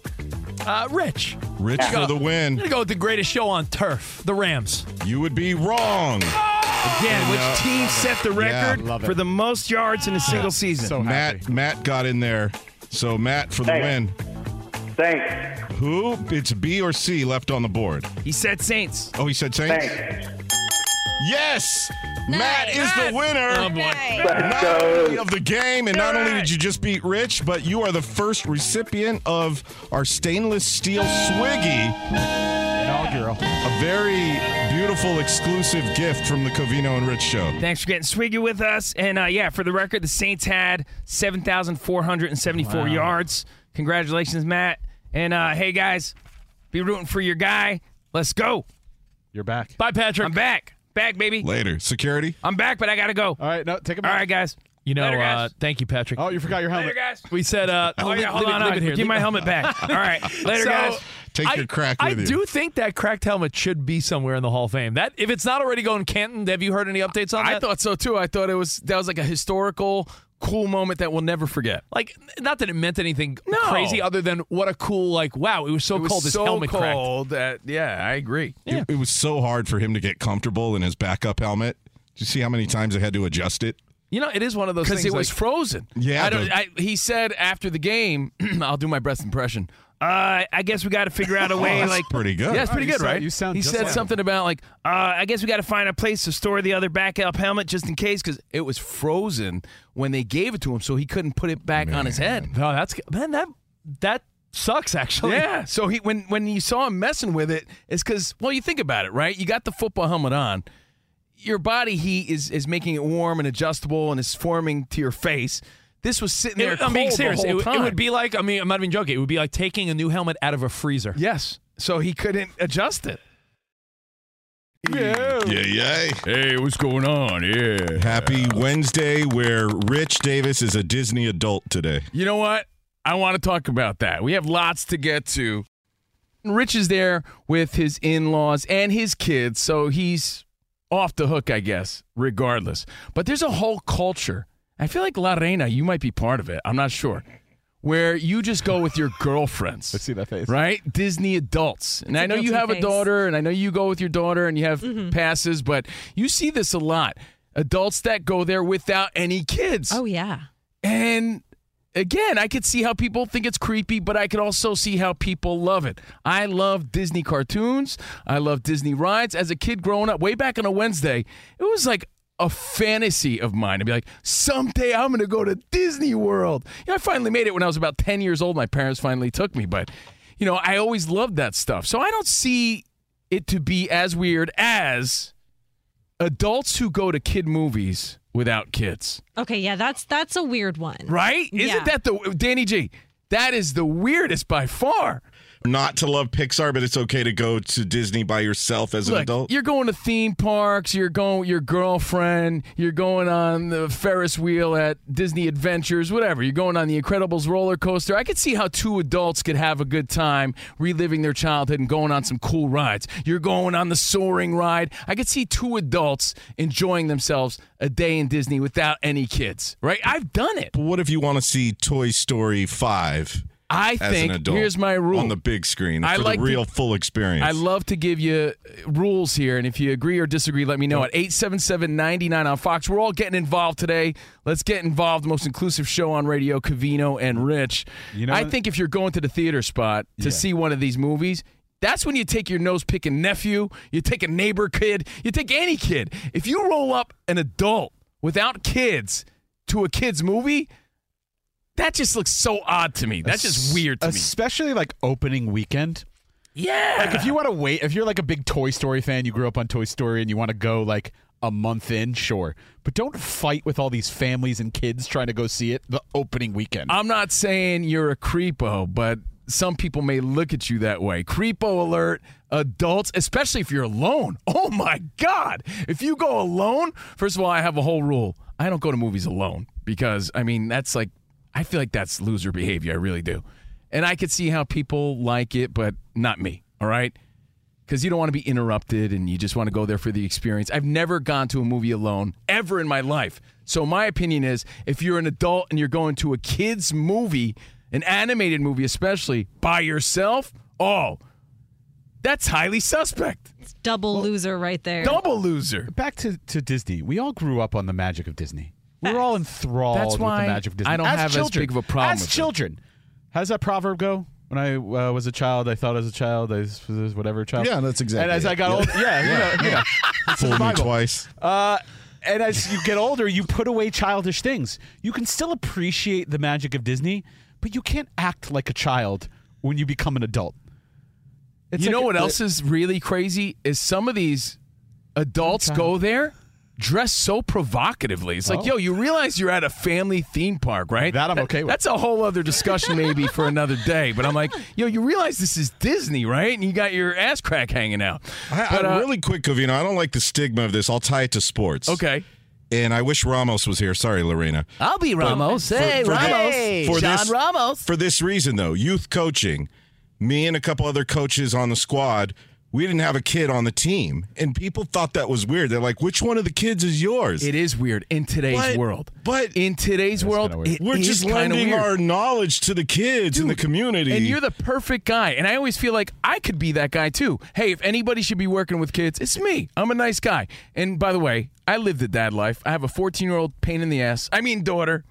Uh, Rich. Rich for the I'm win. gonna go with the greatest show on turf, the Rams. You would be wrong. Again, which No. team set the record love it. for the most yards in a single season? So Matt happy. Matt got in there. So Matt for the Thanks. win. Thanks. Who? It's B or C left on the board. he said Saints. Oh, he said Saints? Thanks. Yes! Matt is the winner. Oh. Not only of the game, and not only did you just beat Rich, but you are the first recipient of our stainless steel Swiggy, Inaugural. a very beautiful exclusive gift from the Covino and Rich show. Thanks for getting Swiggy with us. And uh, yeah, for the record, the Saints had 7,474 Wow. yards. Congratulations, Matt. And uh, hey, guys, be rooting for your guy. Let's go. You're back. Bye, Patrick. I'm back. Back, baby. Later. Security? I'm back, but I got to go. All right, no, take a All right, guys. You know, Later, uh, thank you, Patrick. Oh, you forgot your helmet. Later, guys. We said, uh, [laughs] Oh, yeah, hold leave it- on. leave on. it here. Give my helmet back. [laughs] All right. Later, So, guys. Take I, your crack I with you. do think that cracked helmet should be somewhere in the Hall of Fame. That if it's not already going Canton, have you heard any updates on that? I thought so too. I thought it was that was like a historical, cool moment that we'll never forget. like not that it meant anything No. crazy other than what a cool like wow it was so it was cold this so helmet cracked. that yeah, I agree. It, it was so hard for him to get comfortable in his backup helmet Did you see how many times I had to adjust it? You know, it is one of those because things. it was frozen. Yeah, I don't, but- I, he said after the game, [clears throat] "I'll do my best impression." Uh, I guess we got to figure out a [laughs] way. that's like, pretty good. Yeah, it's pretty you good, sound- right? you sound he just said like him. something about like uh, I guess we got to find a place to store the other backup helmet just in case. Because it was frozen when they gave it to him, so he couldn't put it back on his head. No, that's man. That that sucks. Actually. Yeah. So he when when you saw him messing with it, it's because well, you think about it, right? You got the football helmet on. Your body heat is is making it warm and adjustable and is forming to your face. This was sitting there. It- I'm being cold the serious. It, whole would- it time. would be like I mean, I'm not even joking. It would be like taking a new helmet out of a freezer. yes. So he couldn't adjust it. Yeah. Yeah, yeah. Hey, what's going on? Yeah. Happy Wednesday, where Rich Davis is a Disney adult today. You know what? I want to talk about that. We have lots to get to. Rich is there with his in laws and his kids, so he's off the hook, I guess, regardless. But there's a whole culture. I feel like La Reina, you might be part of it. I'm not sure. Where you just go with your girlfriends. Let's see that face. Right? Disney adults. And It's a I know you guilty have a daughter, and I know you go with your daughter and you have Mhm. passes, but you see this a lot. Adults that go there without any kids. Oh yeah. And again, I could see how people think it's creepy, but I could also see how people love it. I love Disney cartoons. I love Disney rides. As a kid growing up, way back on a Wednesday, it was like a fantasy of mine to be like, someday I'm going to go to Disney World. You know, I finally made it when I was about 10 years old. My parents finally took me, but, you know, I always loved that stuff. So I don't see it to be as weird as adults who go to kid movies without kids. Okay, yeah, that's that's a weird one. Right? Isn't Yeah. that the Danny G? That is the weirdest by far. Not to love Pixar, but it's okay to go to Disney by yourself as an adult. you're going to theme parks. You're going with your girlfriend. You're going on the Ferris wheel at Disney Adventures, whatever. You're going on the Incredibles roller coaster. I could see how two adults could have a good time reliving their childhood and going on some cool rides. You're going on the soaring ride. I could see two adults enjoying themselves a day in Disney without any kids. Right? I've done it. But what if you want to see Toy Story 5 I as think an adult here's my rule on the big screen I for like the to- real full experience? I love to give you uh, rules here, and if you agree or disagree, let me know at 877-99 on Fox. We're all getting involved today. Let's get involved. The most inclusive show on radio, Covino and Rich. You know I think if you're going to the theater spot to Yeah. see one of these movies, that's when you take your nose picking nephew, you take a neighbor kid, you take any kid. If you roll up an adult without kids to a kid's movie, that just looks so odd to me. That's just weird to me. Especially like opening weekend. Yeah. Like if you want to wait, if you're like a big Toy Story fan, you grew up on Toy Story and you want to go like a month in, sure. But don't fight with all these families and kids trying to go see it the opening weekend. I'm not saying you're a creepo, but some people may look at you that way. Creepo alert, adults, especially if you're alone. [laughs] Oh my God. If you go alone, first of all, I have a whole rule. I don't go to movies alone because, I mean, that's like, I feel like that's loser behavior. I really do. And I could see how people like it, but not me. All right. Because you don't want to be interrupted and you just want to go there for the experience. I've never gone to a movie alone ever in my life. So, my opinion is if you're an adult and you're going to a kid's movie, an animated movie especially, by yourself, oh, that's highly suspect. Double loser right there. Double loser. Back to, to Disney. We all grew up on the magic of Disney. We were all enthralled That's why with why the magic of Disney. I don't as have as children, big of a problem As with it. children. How does that proverb go? When I uh, was a child, I thought as a child, I was was whatever child. Yeah, that's exactly And as it. I got Yeah. old, yeah, you know, you [laughs] know. It's in Fooled me twice. Uh, and as you get older, you put away childish things. You can still appreciate the magic of Disney, but you can't act like a child when you become an adult. It's you like know what the- else is really crazy? Is some of these adults go there dressed so provocatively. It's like, Oh. yo, you realize you're at a family theme park, right? That I'm okay with. That's a whole other discussion maybe for [laughs] another day. But I'm like, yo, you realize this is Disney, right? And you got your ass crack hanging out. I, But, I uh, really quick, Covino. I don't like the stigma of this. I'll tie it to sports. Okay. And I wish Ramos was here. Sorry, Lorena. I'll be Ramos. For- hey, for the- Ramos. for John this- Ramos. For this reason, though, youth coaching, me and a couple other coaches on the squad we didn't have a kid on the team, and people thought that was weird. They're like, "Which one of the kids is yours?" It is weird in today's But- world. But in today's world, it we're is just lending weird. our knowledge to the kids in the community. And you're the perfect guy. And I always feel like I could be that guy too. Hey, if anybody should be working with kids, it's me. I'm a nice guy. And by the way, I live the dad life. I have a 14 year old pain in the ass. I mean, daughter.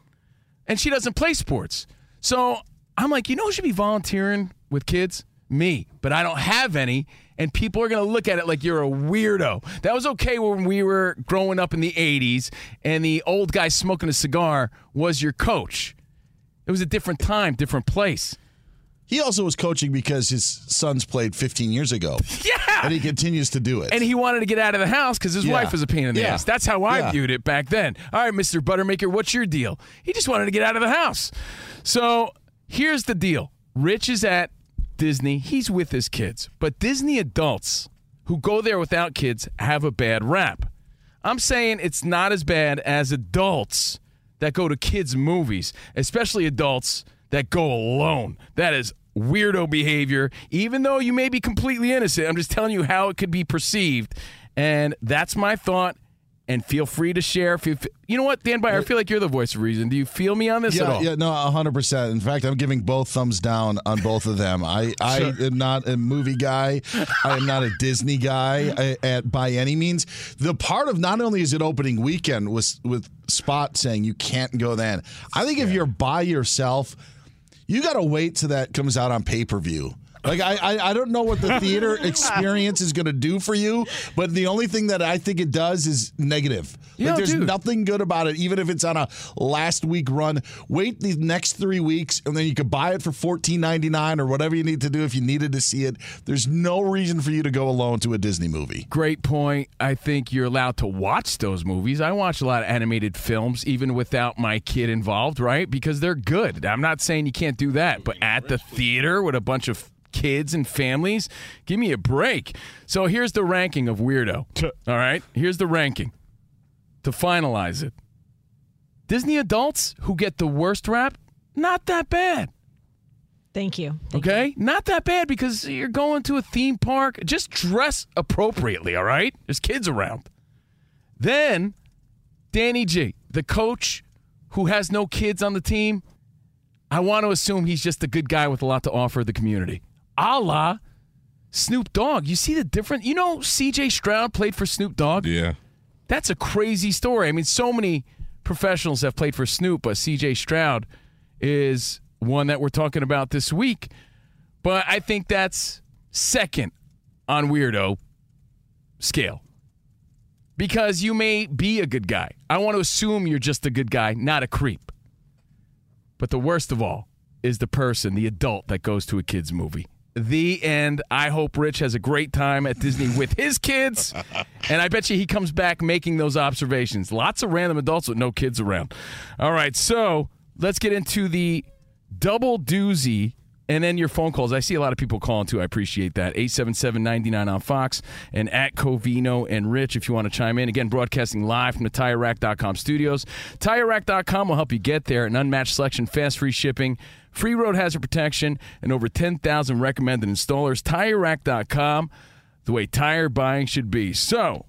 And she doesn't play sports. So I'm like, you know who should be volunteering with kids? Me. But I don't have any. And people are going to look at it like you're a weirdo. That was okay when we were growing up in the 80s and the old guy smoking a cigar was your coach. It was a different time, different place. He also was coaching because his sons played 15 years ago. [laughs] Yeah. And he continues to do it. And he wanted to get out of the house because his Yeah. wife was a pain in the Yeah. ass. That's how I Yeah. viewed it back then. All right, Mr. Buttermaker, what's your deal? He just wanted to get out of the house. So here's the deal Rich is at Disney, he's with his kids. But Disney adults who go there without kids have a bad rap. I'm saying it's not as bad as adults that go to kids' movies, especially adults that go alone. That is weirdo behavior, even though you may be completely innocent. I'm just telling you how it could be perceived. And that's my thought. And feel free to share. If you, you know what, Dan Byer, I feel like you're the voice of reason. Do you feel me on this at yeah, all? yeah, no, hundred percent. In fact, I'm giving both thumbs down on both of them. I, I am not a movie guy. I am not a Disney guy [laughs] I, at by any means. The part of not only is it opening weekend with with Spot saying you can't go then. I think if you're by yourself, you got to wait till that comes out on pay per view. Like I, I, I don't know what the theater [laughs] experience is going to do for you, but the only thing that I think it does is negative. Like there's dude. nothing good about it, even if it's on a last week run. Wait the next three weeks, and then you could buy it for fourteen ninety nine or whatever you need to do if you needed to see it. There's no reason for you to go alone to a Disney movie. Great point. I think you're allowed to watch those movies. I watch a lot of animated films, even without my kid involved, right? Because they're good. I'm not saying you can't do that, but at the theater with a bunch of kids and families, give me a break. So here's the ranking of Weirdo. All right? Here's the ranking to finalize it. Disney adults who get the worst rap, not that bad. Thank you. Okay? Not that bad because you're going to a theme park. Just dress appropriately, all right? There's kids around. Then, Danny G, the coach who has no kids on the team, I want to assume he's just a good guy with a lot to offer the community. A la Snoop Dogg. You see the difference? You know, CJ Stroud played for Snoop Dogg? Yeah. That's a crazy story. I mean, so many professionals have played for Snoop, but CJ Stroud is one that we're talking about this week. But I think that's second on weirdo scale. Because you may be a good guy. I want to assume you're just a good guy, not a creep. But the worst of all is the person, the adult that goes to a kid's movie. The end. I hope Rich has a great time at Disney with his kids. [laughs] And I bet you he comes back making those observations. Lots of random adults with no kids around. All right, so let's get into the double doozy and then your phone calls. I see a lot of people calling too. I appreciate that. 877 99 on Fox and at Covino and Rich if you want to chime in. Again, broadcasting live from the TireRack.com studios. TireRack.com will help you get there. An unmatched selection, fast free shipping, free road hazard protection, and over 10,000 recommended installers. TireRack.com, the way tire buying should be. So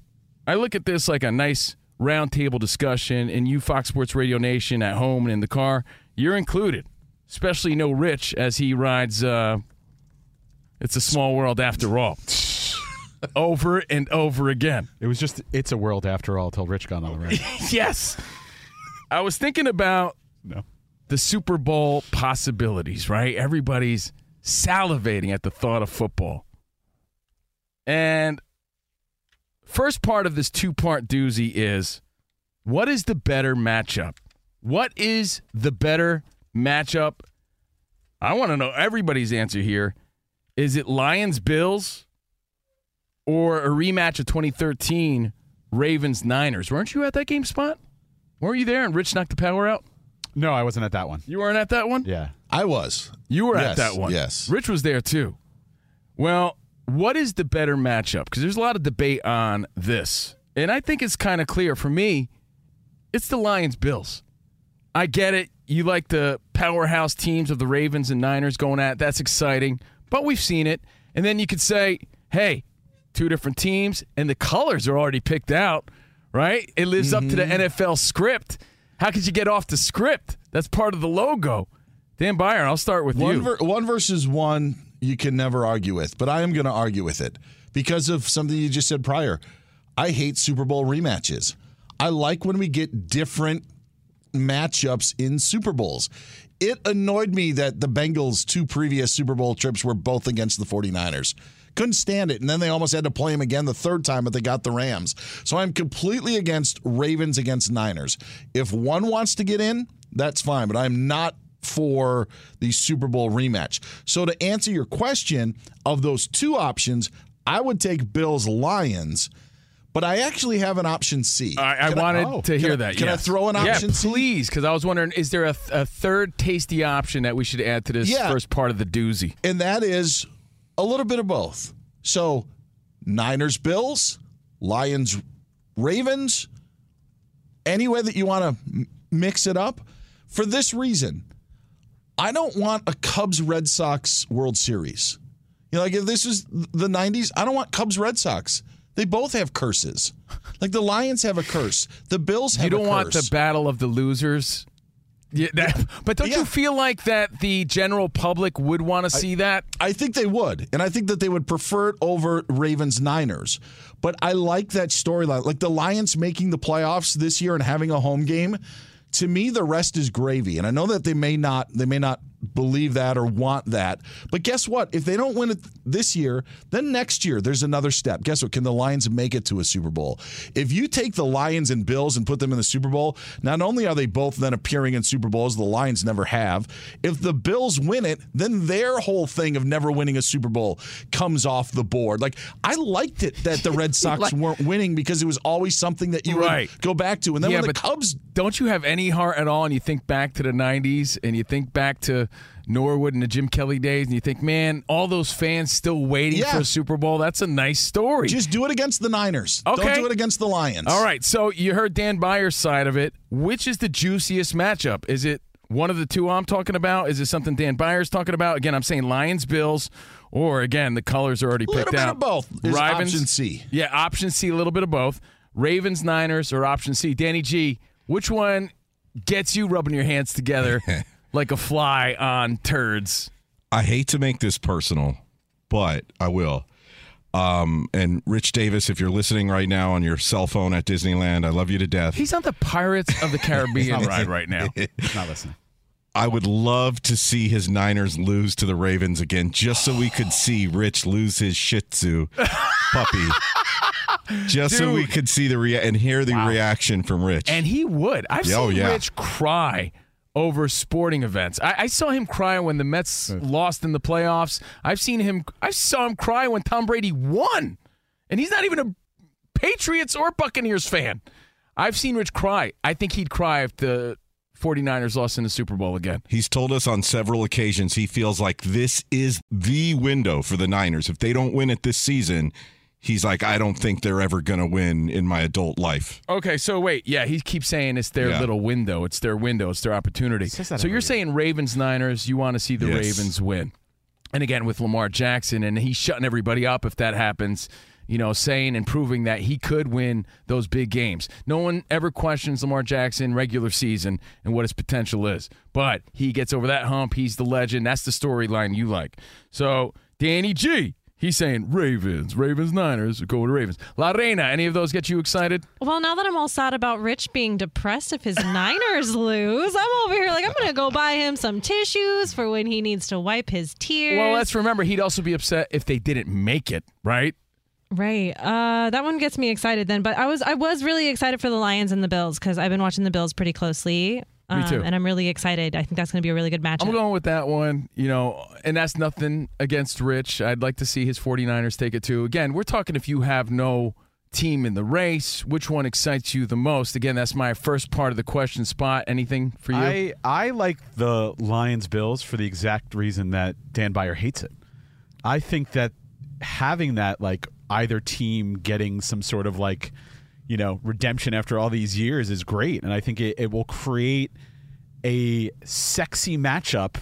I look at this like a nice roundtable discussion, and you, Fox Sports Radio Nation, at home and in the car, you're included especially no Rich as he rides. Uh, it's a small world after all. [laughs] over and over again. It was just it's a world after all till Rich got on the radio. [laughs] yes. I was thinking about No. The Super Bowl possibilities, right? Everybody's salivating at the thought of football. And first part of this two part doozy is what is the better matchup? What is the better matchup? I want to know everybody's answer here. Is it Lions Bills or a rematch of 2013 Ravens Niners? Weren't you at that game spot? Weren't you there and Rich knocked the power out? No, I wasn't at that one. You weren't at that one? Yeah. I was. You were Yes, at that one. yes. Rich was there too. Well, what is the better matchup? Because there's a lot of debate on this. And I think it's kind of clear for me. It's the Lions Bills. I get it. You like the powerhouse teams of the Ravens and Niners going at. That's exciting. But we've seen it. And then you could say, hey, two different teams, and the colors are already picked out, right? It lives up to the mm-hmm. NFL script. How could you get off the script? That's part of the logo. Dan Byron, I'll start with one you. ver- one versus one, you can never argue with, but I am going to argue with it because of something you just said prior. I hate Super Bowl rematches. I like when we get different matchups in Super Bowls. It annoyed me that the Bengals' two previous Super Bowl trips were both against the 49ers. Couldn't stand it. And then they almost had to play them again the third time, but they got the Rams. So I'm completely against Ravens against Niners. If one wants to get in, that's fine, but I'm not for the Super Bowl rematch. So to answer your question, of those two options, I would take Bills Lions. But I actually have an option C. I, I wanted oh, to hear I- that. Can I throw an option Yeah, C? please, because I was wondering, is there a, a third tasty option that we should add to this Yeah. first part of the doozy? And that is a little bit of both. So Niners Bills, Lions Ravens, any way that you want to mix it up. For this reason, I don't want a Cubs Red Sox World Series. You know, like if this is the 90s, I don't want Cubs Red Sox. They both have curses. Like the Lions have a curse. The Bills have. You don't want the battle of the losers. Yeah, that, but don't you feel like that the general public would want to see that? I think they would. And I think that they would prefer it over Ravens Niners. But I like that storyline. Like the Lions making the playoffs this year and having a home game. To me, the rest is gravy. And I know that they may not they may not believe that or want that. But guess what? If they don't win it this year, then next year there's another step. Guess what? Can the Lions make it to a Super Bowl? If you take the Lions and Bills and put them in the Super Bowl, not only are they both then appearing in Super Bowls, the Lions never have. If the Bills win it, then their whole thing of never winning a Super Bowl comes off the board. Like I liked it that the Red [laughs] Sox Like- weren't winning because it was always something that you Right. would go back to. And then yeah, when the but Cubs don't you have any heart at all? And you think back to the '90s, and you think back to Norwood in the Jim Kelly days, and you think, man, all those fans still waiting Yeah. for a Super Bowl. That's a nice story. just do it against the Niners. Okay. Don't do it against the Lions. All right, so you heard Dan Byer's side of it. Which is the juiciest matchup? Is it one of the two I'm talking about? Is it something Dan Byer's talking about? Again, I'm saying Lions, Bills, or again, the colors are already A little picked bit out. of both is Ravens- option C. Yeah, option C, a little bit of both. Ravens, Niners, or option C. Danny G, which one gets you rubbing your hands together [laughs] like a fly on turds? I hate to make this personal, but I will. Um, and Rich Davis, if you're listening right now on your cell phone at Disneyland, I love you to death. He's on the Pirates of the [laughs] Caribbean ride right now. Not listening. I would love to see his Niners lose to the Ravens again, just so we could see Rich lose his Shih Tzu [laughs] puppy. just so we could see the rea- and hear the reaction from Rich. And he would. I've Oh, seen yeah. Rich cry over sporting events. I, I saw him cry when the Mets lost in the playoffs. I've seen him. I saw him cry when Tom Brady won, and he's not even a Patriots or Buccaneers fan. I've seen Rich cry. I think he'd cry if the 49ers lost in the Super Bowl again. He's told us on several occasions he feels like this is the window for the Niners. If they don't win it this season, he's like, I don't think they're ever going to win in my adult life. Okay, so wait, yeah, he keeps saying it's their Yeah. little window, it's their window, it's their opportunity. So you're year. saying Ravens Niners, you want to see the Yes. Ravens win. And again with Lamar Jackson and he's shutting everybody up if that happens, you know, saying and proving that he could win those big games. No one ever questions Lamar Jackson regular season and what his potential is. But he gets over that hump, he's the legend. That's the storyline you like. So, Danny G He's saying Ravens, Ravens, Niners, go to Ravens. La Reina, any of those get you excited? Well, now that I'm all sad about Rich being depressed if his [laughs] Niners lose, I'm over here like I'm going to go buy him some tissues for when he needs to wipe his tears. Well, let's remember he'd also be upset if they didn't make it, right? Right. Uh, that one gets me excited then. But I was I was really excited for the Lions and the Bills because I've been watching the Bills pretty closely. Me too. Um, and I'm really excited. I think that's going to be a really good matchup. I'm going with that one, you know, and that's nothing against Rich. I'd like to see his 49ers take it too. Again, we're talking if you have no team in the race, which one excites you the most? Again, that's my first part of the question spot. Anything for you? I, I like the Lions Bills for the exact reason that Dan Byer hates it. I think that having that like either team getting some sort of like you know redemption after all these years is great, and I think it, it will create a sexy matchup.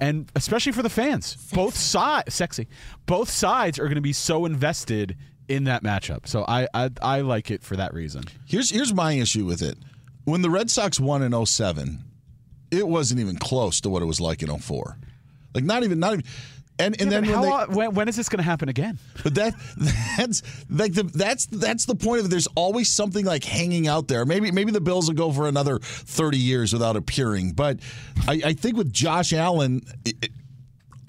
And especially for the fans, both sides sexy. Both sides are going to be so invested in that matchup. So I, I I like it for that reason. Here's here's my issue with it. When the Red Sox won in 07, it wasn't even close to what it was like in 04. Like not even not even and and Yeah, then when they, when, when is this going to happen again? But that [laughs] that's like the that's that's the point of it. There's always something like hanging out there. Maybe maybe the Bills will go for another 30 years without appearing. But I, I think with Josh Allen. It,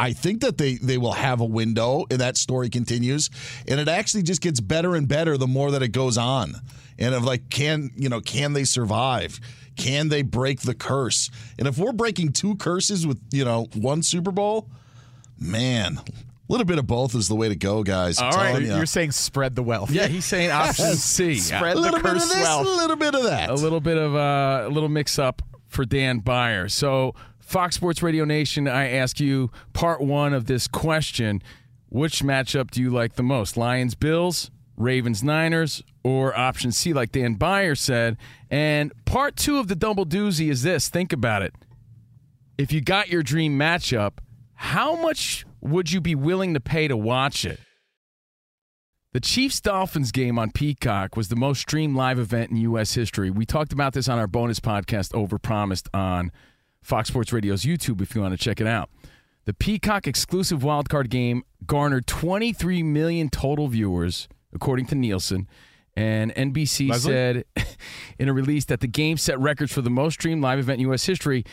I think that they they will have a window and that story continues and it actually just gets better and better the more that it goes on. And of like can, you know, can they survive? Can they break the curse? And if we're breaking two curses with, you know, one Super Bowl, man, a little bit of both is the way to go, guys. I'm All right, telling you're saying spread the wealth. Yeah, he's saying option Yes. C. Spread a the little bit of this, wealth. a little bit of that. a little bit of uh, a little mix up for Dan Byer. So, Fox Sports Radio Nation, I ask you part one of this question: Which matchup do you like the most? Lions, Bills, Ravens, Niners, or option C, like Dan Byer said? And part two of the double doozy is this: Think about it. If you got your dream matchup, how much would you be willing to pay to watch it? The Chiefs Dolphins game on Peacock was the most streamed live event in U.S. history. We talked about this on our bonus podcast, Overpromised, on Fox Sports Radio's YouTube if you want to check it out. The Peacock exclusive wildcard game garnered 23 million total viewers, according to Nielsen. And NBC Leslie? said [laughs] in a release that the game set records for the most streamed live event in U.S. history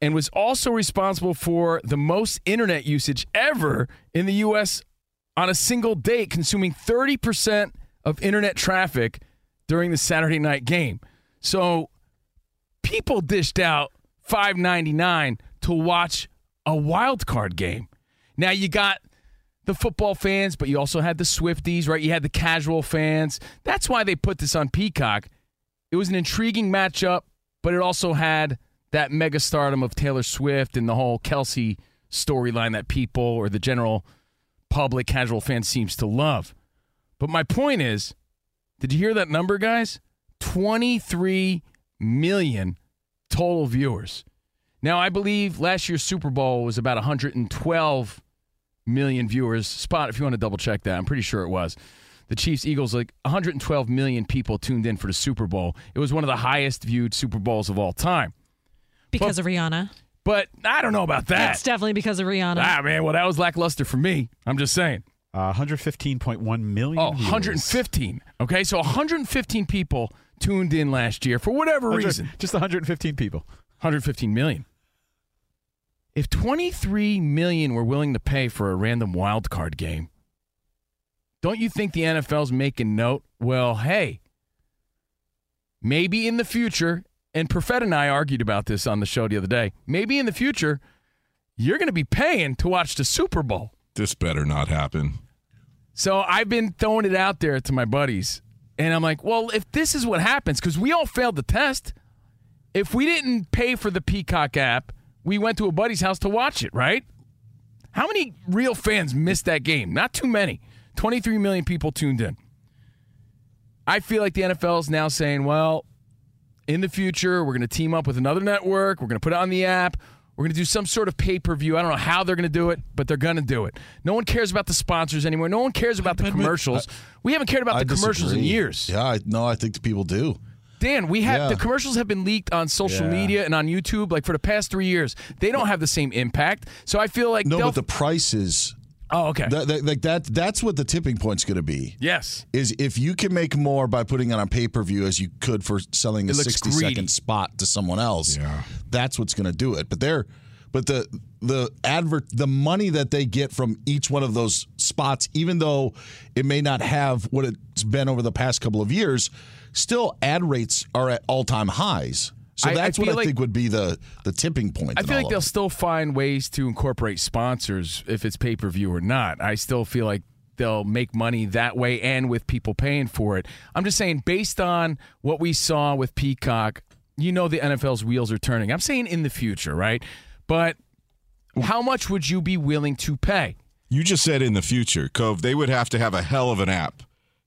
and was also responsible for the most internet usage ever in the U.S on a single date, consuming 30% of internet traffic during the Saturday night game. So people dished out 5.99 to watch a wild card game. Now you got the football fans, but you also had the Swifties, right? You had the casual fans. That's why they put this on Peacock. It was an intriguing matchup, but it also had that megastardom of Taylor Swift and the whole Kelce storyline that people or the general public casual fan seems to love. But my point is, did you hear that number, guys? 23 million total viewers. Now, I believe last year's Super Bowl was about 112 million viewers. Spot, if you want to double check that, I'm pretty sure it was. The Chiefs Eagles, like 112 million people tuned in for the Super Bowl. It was one of the highest viewed Super Bowls of all time. Because of Rihanna. But I don't know about that. It's definitely because of Rihanna. Ah, man, well, that was lackluster for me. I'm just saying. Uh, 115.1 million. Oh, viewers. 115. Okay, so 115 people tuned in last year for whatever reason. Just 115 people. 115 million. If 23 million were willing to pay for a random wild card game, don't you think the NFL's making note? Well, hey, maybe in the future, and Perfett and I argued about this on the show the other day. Maybe in the future, you're going to be paying to watch the Super Bowl. This better not happen. So I've been throwing it out there to my buddies, and I'm like, well, if this is what happens, because we all failed the test, if we didn't pay for the Peacock app, we went to a buddy's house to watch it, right? How many real fans missed that game? Not too many. 23 million people tuned in. I feel like the NFL is now saying, well, in the future, we're going to team up with another network. We're going to put it on the app. We're going to do some sort of pay per view. I don't know how they're going to do it, but they're going to do it. No one cares about the sponsors anymore. No one cares about the commercials. we haven't cared about I the commercials in years. Yeah, I, no, I think the people do. Dan, we have Yeah. the commercials have been leaked on social Yeah. media and on YouTube like for the past three years. They don't have the same impact. So I feel like No, but the prices. Oh, okay. That, that, like that. That's what the tipping point's going to be. Yes. Is if you can make more by putting it on pay per view as you could for selling a It looks sixty second greedy. spot to someone else. Yeah. That's what's going to do it. But they're, but the the advert, the money that they get from each one of those spots, even though it may not have what it's been over the past couple of years, still ad rates are at all time highs. So I- I that's what I like- think would be the the tipping point. I in feel all like of they'll it. still find ways to incorporate sponsors if it's pay per view or not. I still feel like they'll make money that way and with people paying for it. I'm just saying, based on what we saw with Peacock, you know the NFL's wheels are turning. I'm saying in the future, right? But how much would you be willing to pay? You just said in the future, Cove, they would have to have a hell of an app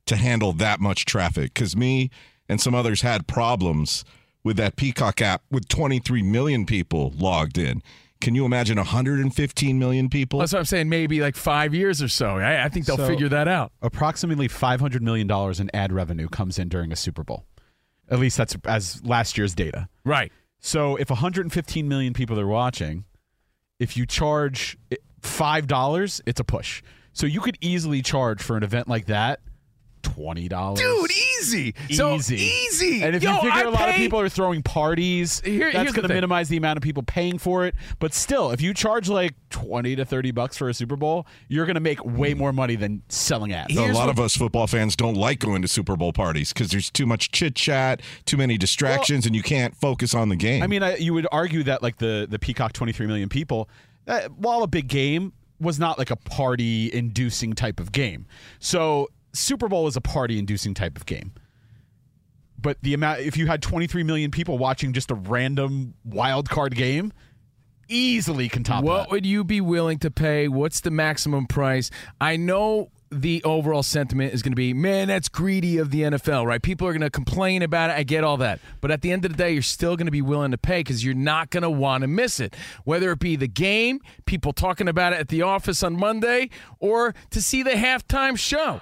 to handle that much traffic. Because me and some others had problems with that Peacock app with 23 million people logged in. Can you imagine 115 million people? That's what I'm saying. Maybe like five years or so. I, I think they'll So, figure that out. Approximately $500 million in ad revenue comes in during a Super Bowl. At least that's as last year's data. Right. So if 115 million people are watching, if you charge $5, it's a push. So you could easily charge for an event like that $20. Dude, easy. So Easy. easy. And if Yo, you figure I a lot of people are throwing parties, Here- that's going to minimize the amount of people paying for it. But still, if you charge like 20 to 30 bucks for a Super Bowl, you're going to make way more money than selling ads. a lot of us football fans don't like going to Super Bowl parties because there's too much chit chat, too many distractions, and you can't focus on the game. I mean, I, you would argue that like the the Peacock 23 million people, uh, while a big game, was not like a party inducing type of game. So Super Bowl is a party inducing type of game. But the amount, if you had 23 million people watching just a random wild card game, easily can top What that. would you be willing to pay? What's the maximum price? I know the overall sentiment is going to be, man, that's greedy of the NFL, right? People are going to complain about it. I get all that. But at the end of the day, you're still going to be willing to pay because you're not going to want to miss it. Whether it be the game, people talking about it at the office on Monday, or to see the halftime show.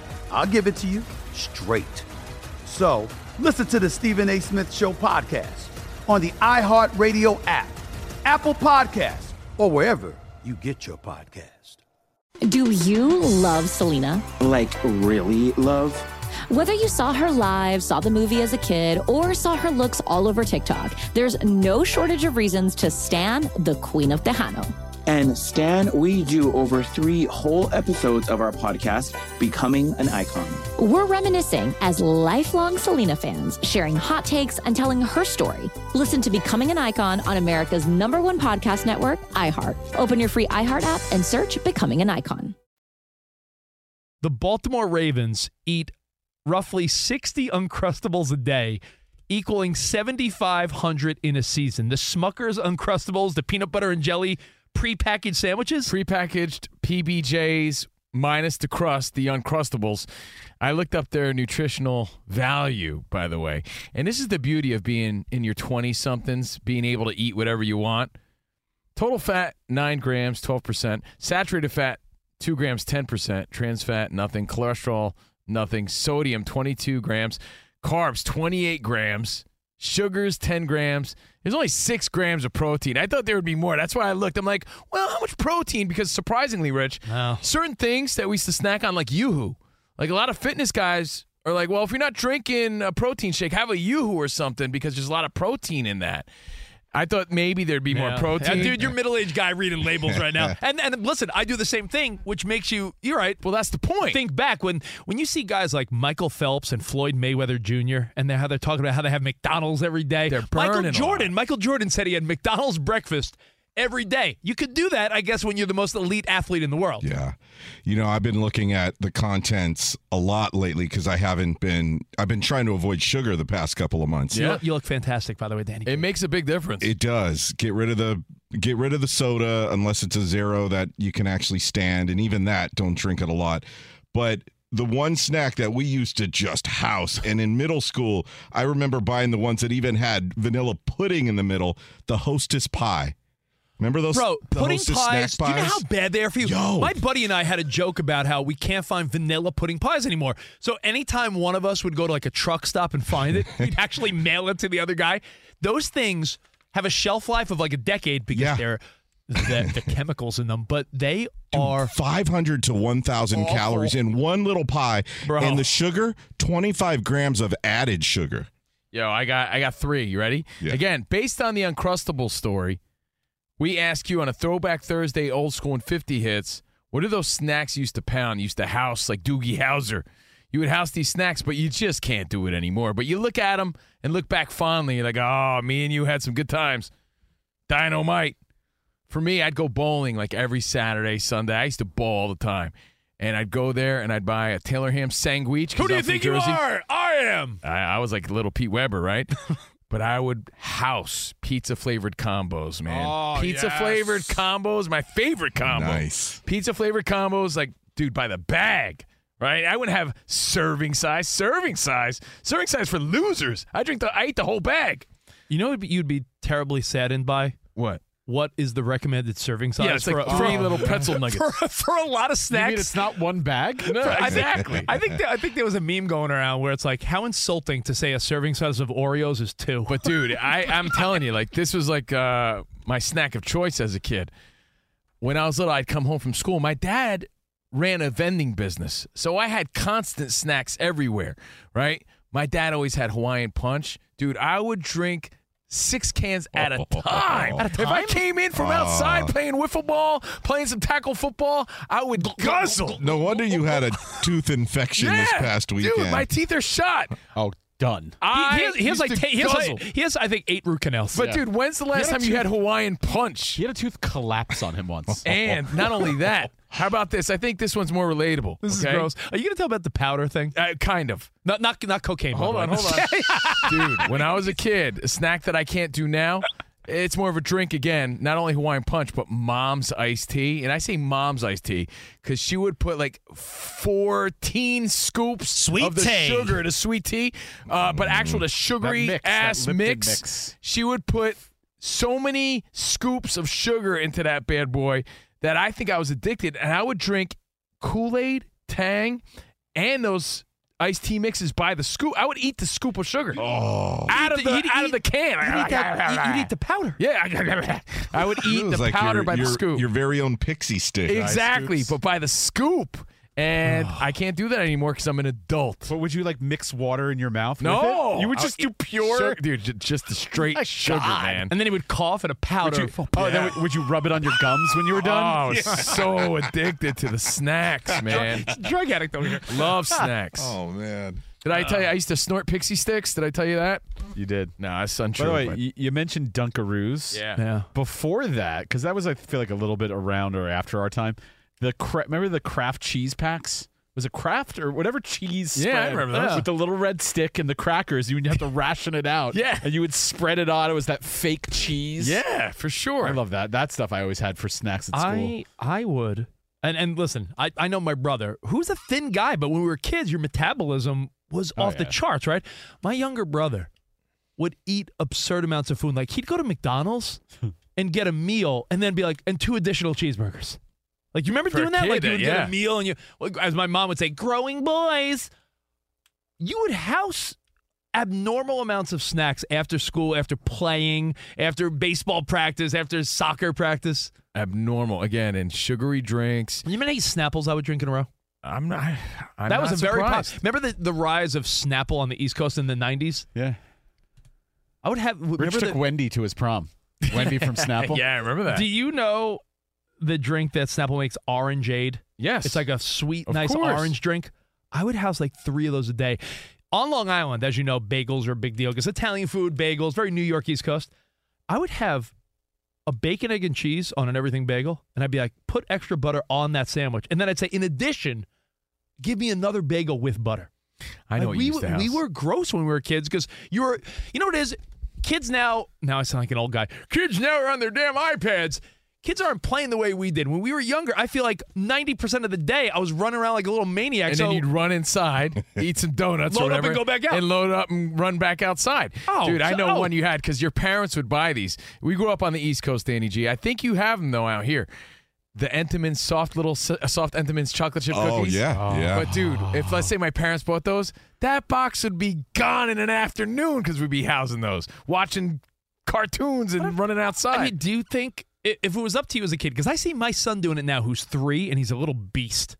I'll give it to you straight. So listen to the Stephen A. Smith Show podcast on the iHeartRadio app, Apple Podcasts, or wherever you get your podcast. Do you love Selena? Like, really love? Whether you saw her live, saw the movie as a kid, or saw her looks all over TikTok, there's no shortage of reasons to stan the Queen of Tejano. And Stan, we do over three whole episodes of our podcast, Becoming an Icon. We're reminiscing as lifelong Selena fans, sharing hot takes and telling her story. Listen to Becoming an Icon on America's number one podcast network, iHeart. Open your free iHeart app and search Becoming an Icon. The Baltimore Ravens eat roughly 60 Uncrustables a day, equaling 7,500 in a season. The Smucker's Uncrustables, the peanut butter and jelly prepackaged sandwiches? Prepackaged PBJs minus the crust, the Uncrustables. I looked up their nutritional value, by the way. And this is the beauty of being in your 20 somethings, being able to eat whatever you want. Total fat, 9 grams, 12%. Saturated fat, 2 grams, 10%. Trans fat, nothing. Cholesterol, nothing. Sodium, 22 grams. Carbs, 28 grams. Sugars, 10 grams. There's only 6 grams of protein. I thought there would be more. That's why I looked. I'm like, well, how much protein? Because surprisingly, Rich, certain things that we used to snack on, like Yoo-Hoo, like a lot of fitness guys are like, well, if you're not drinking a protein shake, have a Yoo-Hoo or something because there's a lot of protein in that. I thought maybe there'd be more Yeah. protein. Yeah, dude, you're a middle aged guy reading labels right now. [laughs] And and listen, I do the same thing, which makes you you're right. Well, that's the point. Think back when when you see guys like Michael Phelps and Floyd Mayweather Jr. and they're how they're talking about how they have McDonald's every day. They're Michael burning a Jordan. Michael Jordan said he had McDonald's breakfast every day. You could do that, I guess, when you're the most elite athlete in the world. Yeah. You know, I've been looking at the contents a lot lately because I haven't been, I've been trying to avoid sugar the past couple of months. You, look, you look fantastic, by the way, Danny. It makes a big difference. It does. Get rid of the get rid of the soda unless it's a zero that you can actually stand, and even that, don't drink it a lot. But the one snack that we used to just house, and in middle school, I remember buying the ones that even had vanilla pudding in the middle, the Hostess pie. Remember those? Bro, the pudding pies. Do you know how bad they are for you? Yo. My buddy and I had a joke about how we can't find vanilla pudding pies anymore. So anytime one of us would go to like a truck stop and find it, we'd [laughs] actually mail it to the other guy. Those things have a shelf life of like a decade because they're the, the chemicals in them, but they are 500 to 1,000 calories in one little pie, Bro. and the sugar, 25 grams of added sugar. Yo, I got I got three. You ready? Yeah. Again, based on the Uncrustable story, we ask you on a Throwback Thursday, old school and 50 hits, what are those snacks you used to pound, you used to house like Doogie Howser? You would house these snacks, but you just can't do it anymore. But you look at them and look back fondly. You're like, oh, me and you had some good times. Dynamite. For me, I'd go bowling like every Saturday, Sunday. I used to bowl all the time. And I'd go there and I'd buy a Taylor Ham sandwich. Who do you I'm think you are? I am. I, I was like little Pete Weber, right? [laughs] but I would house pizza flavored combos, man. Oh, pizza yes. flavored combos, my favorite combo. Nice. Pizza flavored combos, like, dude, by the bag, right? I wouldn't have serving size, serving size, serving size for losers. I drink the, I eat the whole bag. You know what you'd be terribly saddened by? What? What is the recommended serving size? Yeah, it's for like a- three for- little pretzel [laughs] nuggets. For, for a lot of snacks. You mean it's not one bag? No, I think- exactly. I think that, I think there was a meme going around where it's like how insulting to say a serving size of Oreos is two. But dude, [laughs] I, I'm telling you, like this was like uh, my snack of choice as a kid. When I was little, I'd come home from school. My dad ran a vending business, so I had constant snacks everywhere. Right? My dad always had Hawaiian punch. Dude, I would drink six cans at a time. At a If I came in from outside playing wiffle ball, playing some tackle football, I would guzzle. No wonder you had a tooth infection this past weekend. Dude, my teeth are shot. Oh, done. I he, has, he has like ta- he, has like he has I think eight root canals. But dude, when's the last time you had Hawaiian punch? He had a tooth collapse on him once. [laughs] And not only that, how about this? I think this one's more relatable. this okay? is gross. Are you gonna tell about the powder thing? Uh, kind of. Not not not cocaine. Hold on, hold [laughs] on. Dude, when I was a kid, a snack that I can't do now, it's more of a drink again, not only Hawaiian punch, but mom's iced tea. And I say mom's iced tea because she would put like 14 scoops Sweet of the tea. sugar to sweet tea, uh, but actual the sugary mix, ass mix. mix. She would put so many scoops of sugar into that bad boy that I think I was addicted. And I would drink Kool Aid, Tang, and those iced tea mixes by the scoop. I would eat the scoop of sugar oh. out of the eat- out of the can. You'd eat, that, you- you'd eat the powder. yeah, I would [laughs] eat the like powder your, by the scoop. Your very own pixie stick. exactly, but by the scoop. And [sighs] I can't do that anymore because I'm an adult. But would you like mix water in your mouth? No, with it? you would I'll just do eat pure. sugar- dude. j- Just the straight My sugar, God. man. And then he would cough at a Would powder. you, oh, then would, would you rub it on your gums when you were Oh, done? I was so addicted to the snacks, man. [laughs] Drug addict over here. Love [laughs] snacks. Oh man. Did I tell you uh. I used to snort pixie sticks? Did I tell you that? You did. No, that's By untrue. the way, but- you, you mentioned Dunkaroos. yeah. Yeah. Before that, because that was I feel like a little bit around or after our time. The cra- remember the Kraft cheese packs? Was it Kraft or whatever cheese? Yeah, I remember those. With the little red stick and the crackers, you would have to ration it out. [laughs] Yeah. and you would spread it on. It was that fake cheese. Yeah, for sure. I love that. That stuff I always had for snacks at school. I I would. And and listen, I, I know my brother, who's a thin guy, but when we were kids, your metabolism was Oh, off the yeah. charts, right? My younger brother would eat absurd amounts of food. Like he'd go to McDonald's [laughs] and get a meal and then be like, and two additional cheeseburgers. Like you remember For doing that? Like you would yeah. get a meal and you, as my mom would say, growing boys. You would house abnormal amounts of snacks after school, after playing, after baseball practice, after soccer practice. Abnormal again, and sugary drinks. You remember how many Snapples I would drink in a row? I'm not. I'm that not was a very pop- surprised. remember the, the rise of Snapple on the East Coast in the nineties. yeah. I would have. Rich took the, Wendy to his prom. Wendy from [laughs] Snapple. yeah, I remember that. do you know the drink that Snapple makes, Orangeade? yes, It's like a sweet, Of nice course. orange drink. I would house like three of those a day. On Long Island, as you know, bagels are a big deal because Italian food, bagels, very New York East Coast. I would have a bacon, egg, and cheese on an everything bagel, and I'd be like, put extra butter on that sandwich, and then I'd say, in addition, give me another bagel with butter. I know Like, what we you used were, to we were gross when we were kids because you were, you know what it is? kids now. Now I sound like an old guy. Kids now are on their damn iPads. Kids aren't playing the way we did when we were younger. I feel like ninety percent of the day I was running around like a little maniac. And so then you'd run inside, [laughs] eat some donuts, or Load up and go back out. and load up and run back outside. Oh, dude, I know oh. one you had because your parents would buy these. We grew up on the East Coast, Danny G. I think you have them though out here. The Entenmann's soft little uh, soft Entenmann's chocolate chip Oh, cookies. yeah, yeah. But dude, if let's say my parents bought those, that box would be gone in an afternoon because we'd be housing those, watching cartoons and running outside. I mean, do you think i- if it was up to you as a kid? Because I see my son doing it now, who's three, and he's a little beast.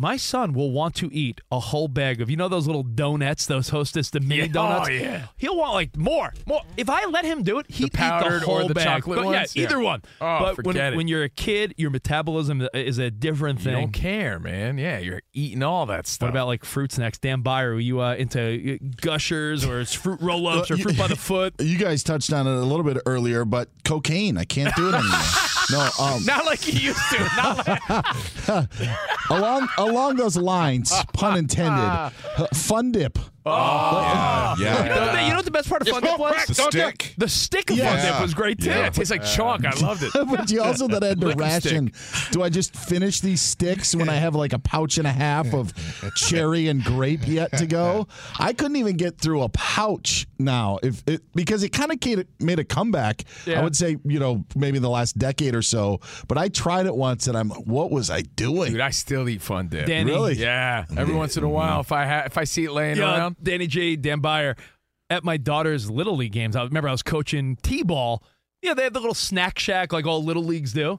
My son will want to eat a whole bag of you know those little donuts, those Hostess the mini Yeah. donuts. Oh, yeah. he'll want like more, more. If I let him do it, he'd eat powdered the or whole the bag. chocolate but ones? Yeah, either Yeah. one. Oh, but when, forget it. when you're a kid, your metabolism is a different you thing. don't care, man. Yeah, you're eating all that stuff. What about like fruit snacks? Dan Byer, are you uh, into uh, gushers or it's fruit roll ups or you- fruit by the [laughs] foot? You guys touched on it a little bit earlier, but cocaine, I can't do it anymore. [laughs] no, um, Not like you used to. Not like, [laughs] along along those lines, pun intended. [laughs] Fun dip. Oh, oh, yeah, You yeah. know, the- you know what the best part of Fun Dip was? The don't you? stick. The stick of Yeah. Fun Dip was great too. yeah, it tastes like chalk. I loved it. [laughs] but you also then had to Lick 'em ration. Do I just finish these sticks when I have like a pouch and a half of cherry and grape yet to go? I couldn't even get through a pouch now, if it because it kind of made a comeback. Yeah. I would say you know maybe in the last decade or so. But I tried it once and I'm what was I doing? Dude, I still eat fun dip. Danny. Really? Yeah, every once in a while, if I ha- if I see it laying Yeah, around, Danny G, Dan Byer, at my daughter's little league games. I remember I was coaching t-ball. Yeah, they had the little snack shack like all little leagues do.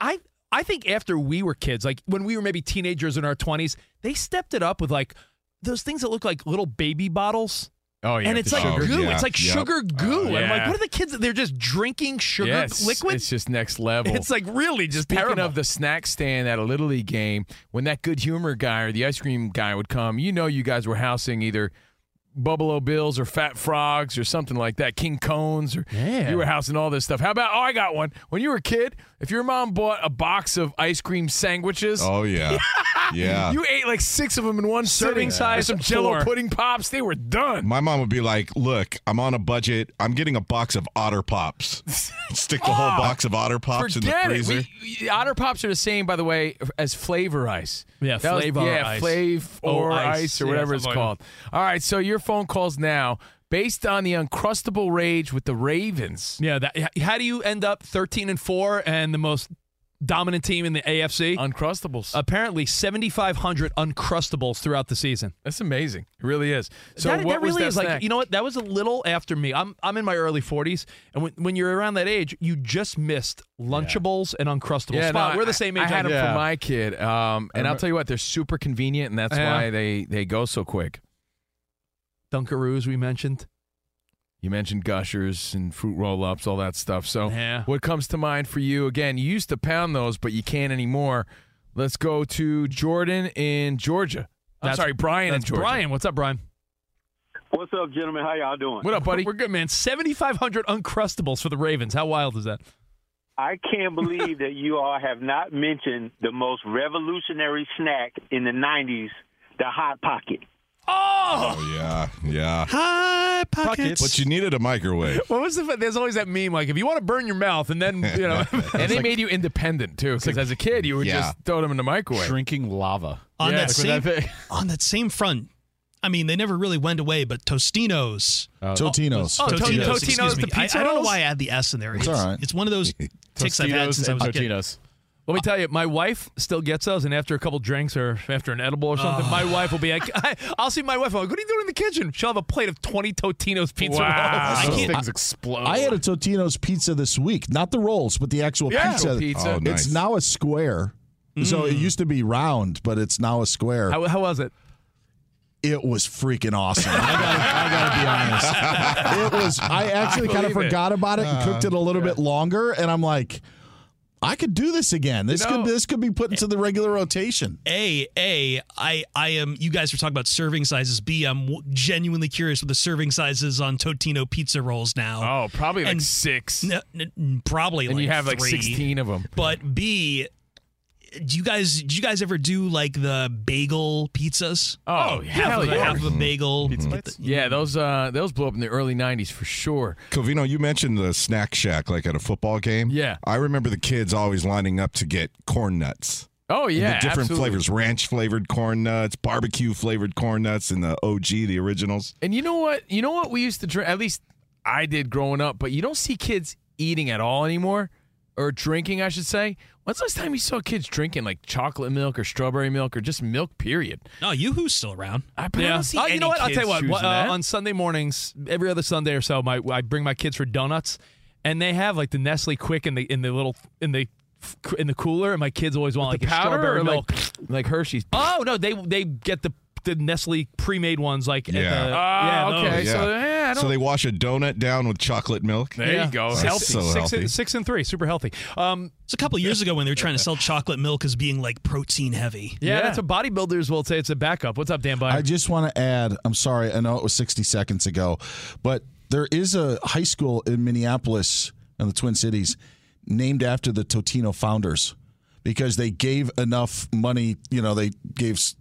I I think after we were kids, like when we were maybe teenagers in our twenties, they stepped it up with like those things that look like little baby bottles. Oh yeah, and it's like sugar. goo. yeah, It's like yep. sugar goo. And I'm like, what are the kids? They're just drinking sugar Yeah, it's- liquid. It's just next level. It's like really just Speaking terrible. of the snack stand at a little league game, when that good humor guy or the ice cream guy would come, you know you guys were housing either Buffalo Bills or Fat Frogs or something like that, King Cones or Yeah. you were housing all this stuff. How about oh I got one. When you were a kid, if your mom bought a box of ice cream sandwiches, Oh yeah, [laughs] [laughs] yeah. you ate like six of them in one Serving sitting. size some Jello four. pudding pops, they were done. My mom would be like, "Look, I'm on a budget. I'm getting a box of Otter Pops. [laughs] Stick the whole Oh, box of Otter Pops in the Forget it. freezer." We, we- Otter Pops are the same, by the way, as flavor ice. Yeah, That was- Flavor yeah, Ice. Flav Oh, or Ice. ice, or Yeah, whatever it's something like called. All right, so your phone calls now based on the uncrustable rage with the Ravens. yeah, that, how do you end up 13 and 4 and the most dominant team in the AFC? Uncrustables. Apparently 7500 uncrustables throughout the season. That's amazing. It really is. So that, what that was really that is snack? like you know what that was a little after me. I'm I'm in my early 40s and when, when you're around that age, you just missed Lunchables and Uncrustables. yeah, Spot, no, we're the same age. I had them Yeah. for my kid, um, and I'll tell you what, they're super convenient, and that's Yeah. why they they go so quick. Dunkaroos we mentioned. You mentioned gushers and fruit roll ups, all that stuff. So, Yeah. what comes to mind for you? Again, you used to pound those, but you can't anymore. Let's go to Jordan in Georgia. I'm That's- sorry, Brian in Georgia. Brian. What's up, Brian? What's up, gentlemen? How y'all doing? What up, buddy? We're good, man. 7500 Uncrustables for the Ravens. How wild is that? I can't believe that you all have not mentioned the most revolutionary snack in the '90s, the hot pocket. Oh, Oh yeah, yeah. High pockets. But you needed a microwave. what was the? There's always that meme like if you want to burn your mouth and then you know. [laughs] and they made you independent too, because as a kid you would Yeah. just throw them in the microwave. Drinking lava. on Yeah, that same that [laughs] on that same front. I mean, they never really went away, but Tostinos. Totinos. Oh, to- Totinos, Totinos, oh, excuse the me. I, pizza I don't know why I add the S in there. It's, It's all right. it's one of those [laughs] ticks I've had since I and was a kid. Totinos. Let me tell you, my wife still gets those, and after a couple drinks or after an edible or something, my wife will be like, [laughs] I, "I'll see my wife. I'm like, what are you doing in the kitchen?" She'll have a plate of 20 Totino's pizza Wow. rolls. Those can't- things explode. I had a Totino's pizza this week, not the rolls, but the actual Yeah. pizza. Pizza. Oh, nice. It's now a square. Mm. So it used to be round, but it's now a square. How, how was it? it was freaking awesome. [laughs] I gotta, I gotta be honest. It was. I actually kind of believe it. forgot about it and cooked it a little bit longer, and I'm like, I could do this again. This You know- could this could be put into the regular rotation. A, A, I, I am. You guys were talking about serving sizes. B, I'm w- genuinely curious with the serving sizes on Totino pizza rolls now. Oh, probably like And- six. N- n- probably, and like you have like sixteen of them. But B, do you guys do you guys ever do like the bagel pizzas? Oh, half hell of, yeah. half of a bagel. Get the- Yeah, those uh, those blew up in the early '90s for sure. Covino, you mentioned the snack shack like at a football game. Yeah. I remember the kids always lining up to get corn nuts. Oh yeah, the different absolutely. flavors: ranch flavored corn nuts, barbecue flavored corn nuts, and the OG, the originals. And you know what? You know what we used to drink. At least I did growing up. But you don't see kids eating at all anymore, or drinking, I should say. When's the last time you saw kids drinking like chocolate milk or strawberry milk or just milk? Period. No, Yoo-Hoo's still around. I, but I don't see Oh, you know what? I'll tell you what. what, uh, on Sunday mornings, every other Sunday or so, my I bring my kids for donuts, and they have like the Nestle Quik in the in the little in the in the cooler, and my kids always want With like the a powder strawberry or, milk, like, like Hershey's. Oh no, they they get the the Nestle pre-made ones like at Yeah. the, Ah, yeah, okay. those. So, yeah, I so don't- they wash a donut down with chocolate milk. There you go. That's Healthy. So six, healthy. And, six and three, super healthy. Um, It's a couple years ago when they were trying to sell chocolate milk as being like protein heavy. yeah, that's what bodybuilders will say. It's a backup. What's up, Dan? Byer? I just want to add, I'm sorry, I know it was 60 seconds ago, but there is a high school in Minneapolis in the Twin Cities named after the Totino founders because they gave enough money, you know, they gave s-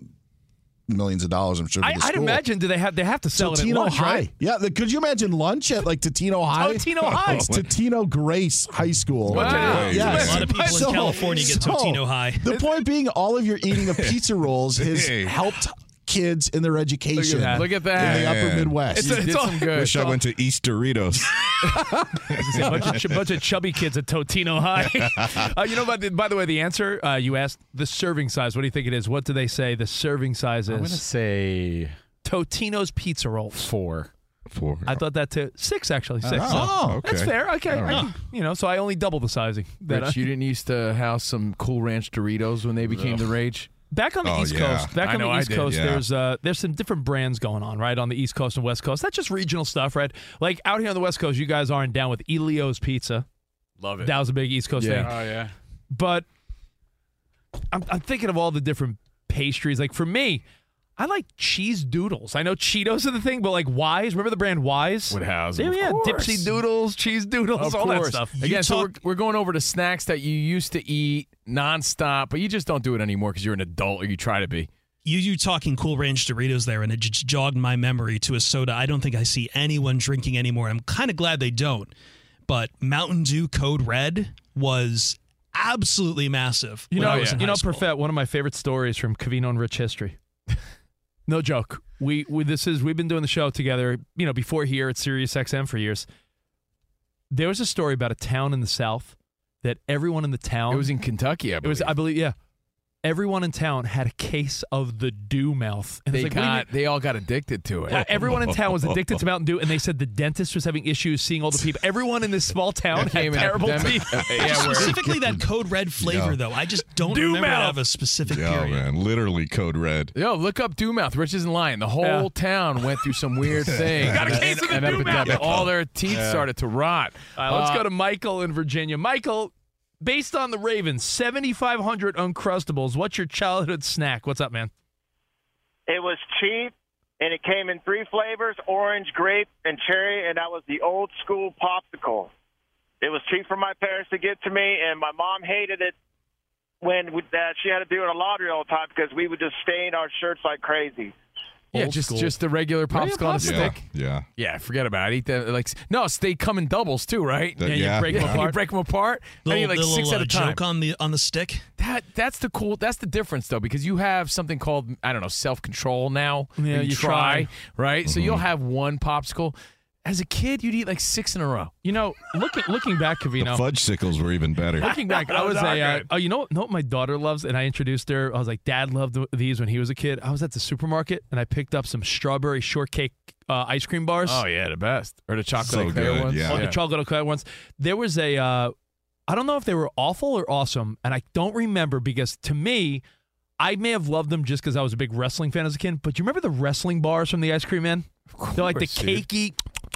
millions of dollars, I'm sure. To I, the I'd imagine do they have they have to sell it at Totino lunch, High. right? Yeah, the, could you imagine lunch at like Totino High? Totino [laughs] High. It's Totino Grace High School. Wow. Yes. A lot of people in California get Totino High. The point being, all of your eating of pizza rolls [laughs] has helped kids in their education. that. Look at that. In the upper Man. Midwest. It's, You it's did all, some good. Wish I went to East Doritos. A [laughs] [laughs] bunch of, ch- bunch of chubby kids at Totino High. [laughs] uh, you know, by the, by the way, the answer uh, you asked the serving size. What do you think it is? What do they say the serving size is? I'm gonna say Totino's pizza rolls. four. Four. I thought that too. Six actually. Six. Oh, okay. That's fair. Okay. All right. I- you know, so I only double the sizing. That Rich, I- you didn't used to house some Cool Ranch Doritos when they became the rage. Back on the Oh, East yeah. Coast, back I on the East did, Coast, yeah. there's uh, there's some different brands going on, right, on the East Coast and West Coast. That's just regional stuff, right? Like out here on the West Coast, you guys aren't down with Elio's Pizza. Love it. That was a big East Coast Yeah. thing. Oh yeah. But I'm, I'm thinking of all the different pastries. Like for me, I like cheese doodles. I know Cheetos are the thing, but like Wise, remember the brand Wise? Woodhouse. Yeah, of yeah, course. Dipsy doodles, cheese doodles, Of all that stuff. You Again, so we're, we're going over to snacks that you used to eat nonstop, but you just don't do it anymore because you're an adult or you try to be. You you talking Cool Ranch Doritos there, and it just jogged my memory to a soda. I don't think I see anyone drinking anymore. I'm kind of glad they don't. But Mountain Dew Code Red was absolutely massive. You when I know, was in you know, school. Perfet. One of my favorite stories from Covino and Rich history. No joke. We, we this is we've been doing the show together. You know, before here at Sirius XM for years. There was a story about a town in the South that everyone in the town. It was in Kentucky, I It was, I believe, yeah. Everyone in town had a case of the Dew mouth, and they like, what do you got, they all got addicted to it. mean? Everyone in town was addicted to Mountain Dew, and they said the dentist was having issues seeing all the people. Everyone in this small town had Became an terrible teeth. [laughs] Yeah, [laughs] Specifically, that Code Red flavor, Yeah. though, I just don't Dew remember it mouth. of a specific Yeah, period. man. Literally code red. Yo, look up Dew Mouth. Rich isn't lying. The whole Yeah. town went through some weird [laughs] thing. Got a case of the an Dew Mouth. All their teeth Yeah. started to rot. All right, let's Uh, go to Michael in Virginia. Michael, based on the Ravens, 7,500 Uncrustables. What's your childhood snack? What's up, man? It was cheap, and it came in three flavors: orange, grape, and cherry. And that was the old school popsicle. It was cheap for my parents to get to me, and my mom hated it when we, that she had to do it in a laundry all the time because we would just stain our shirts like crazy. Yeah, just school. just the regular popsicle on a Yeah. stick. Yeah. Yeah, forget about it. Eat that like no, they come in doubles too, right? That- Yeah, you yeah. break 'em Yeah, you apart. break them apart. I Little, need like little, six uh, at a time. joke on the on the stick. That that's the cool. That's the difference though, because you have something called I don't know self control now. Yeah, that you try. right. So Mm-hmm. you'll have one popsicle. As a kid, you'd eat like six in a row. You know, looking looking back, The Covino. fudge sickles were even better. Looking back, I [laughs] was Those a. Uh, oh, you know, what- know what my daughter loves, and I introduced her. I was like, Dad loved these when he was a kid. I was at the supermarket and I picked up some strawberry shortcake uh, ice cream bars. Oh yeah, the best or the chocolate So eclair good, ones. yeah. Oh, the chocolate eclair ones. There was a. Uh, I don't know if they were awful or awesome, and I don't remember because to me, I may have loved them just because I was a big wrestling fan as a kid. But you remember the wrestling bars from the ice cream man? They're like the cakey. dude.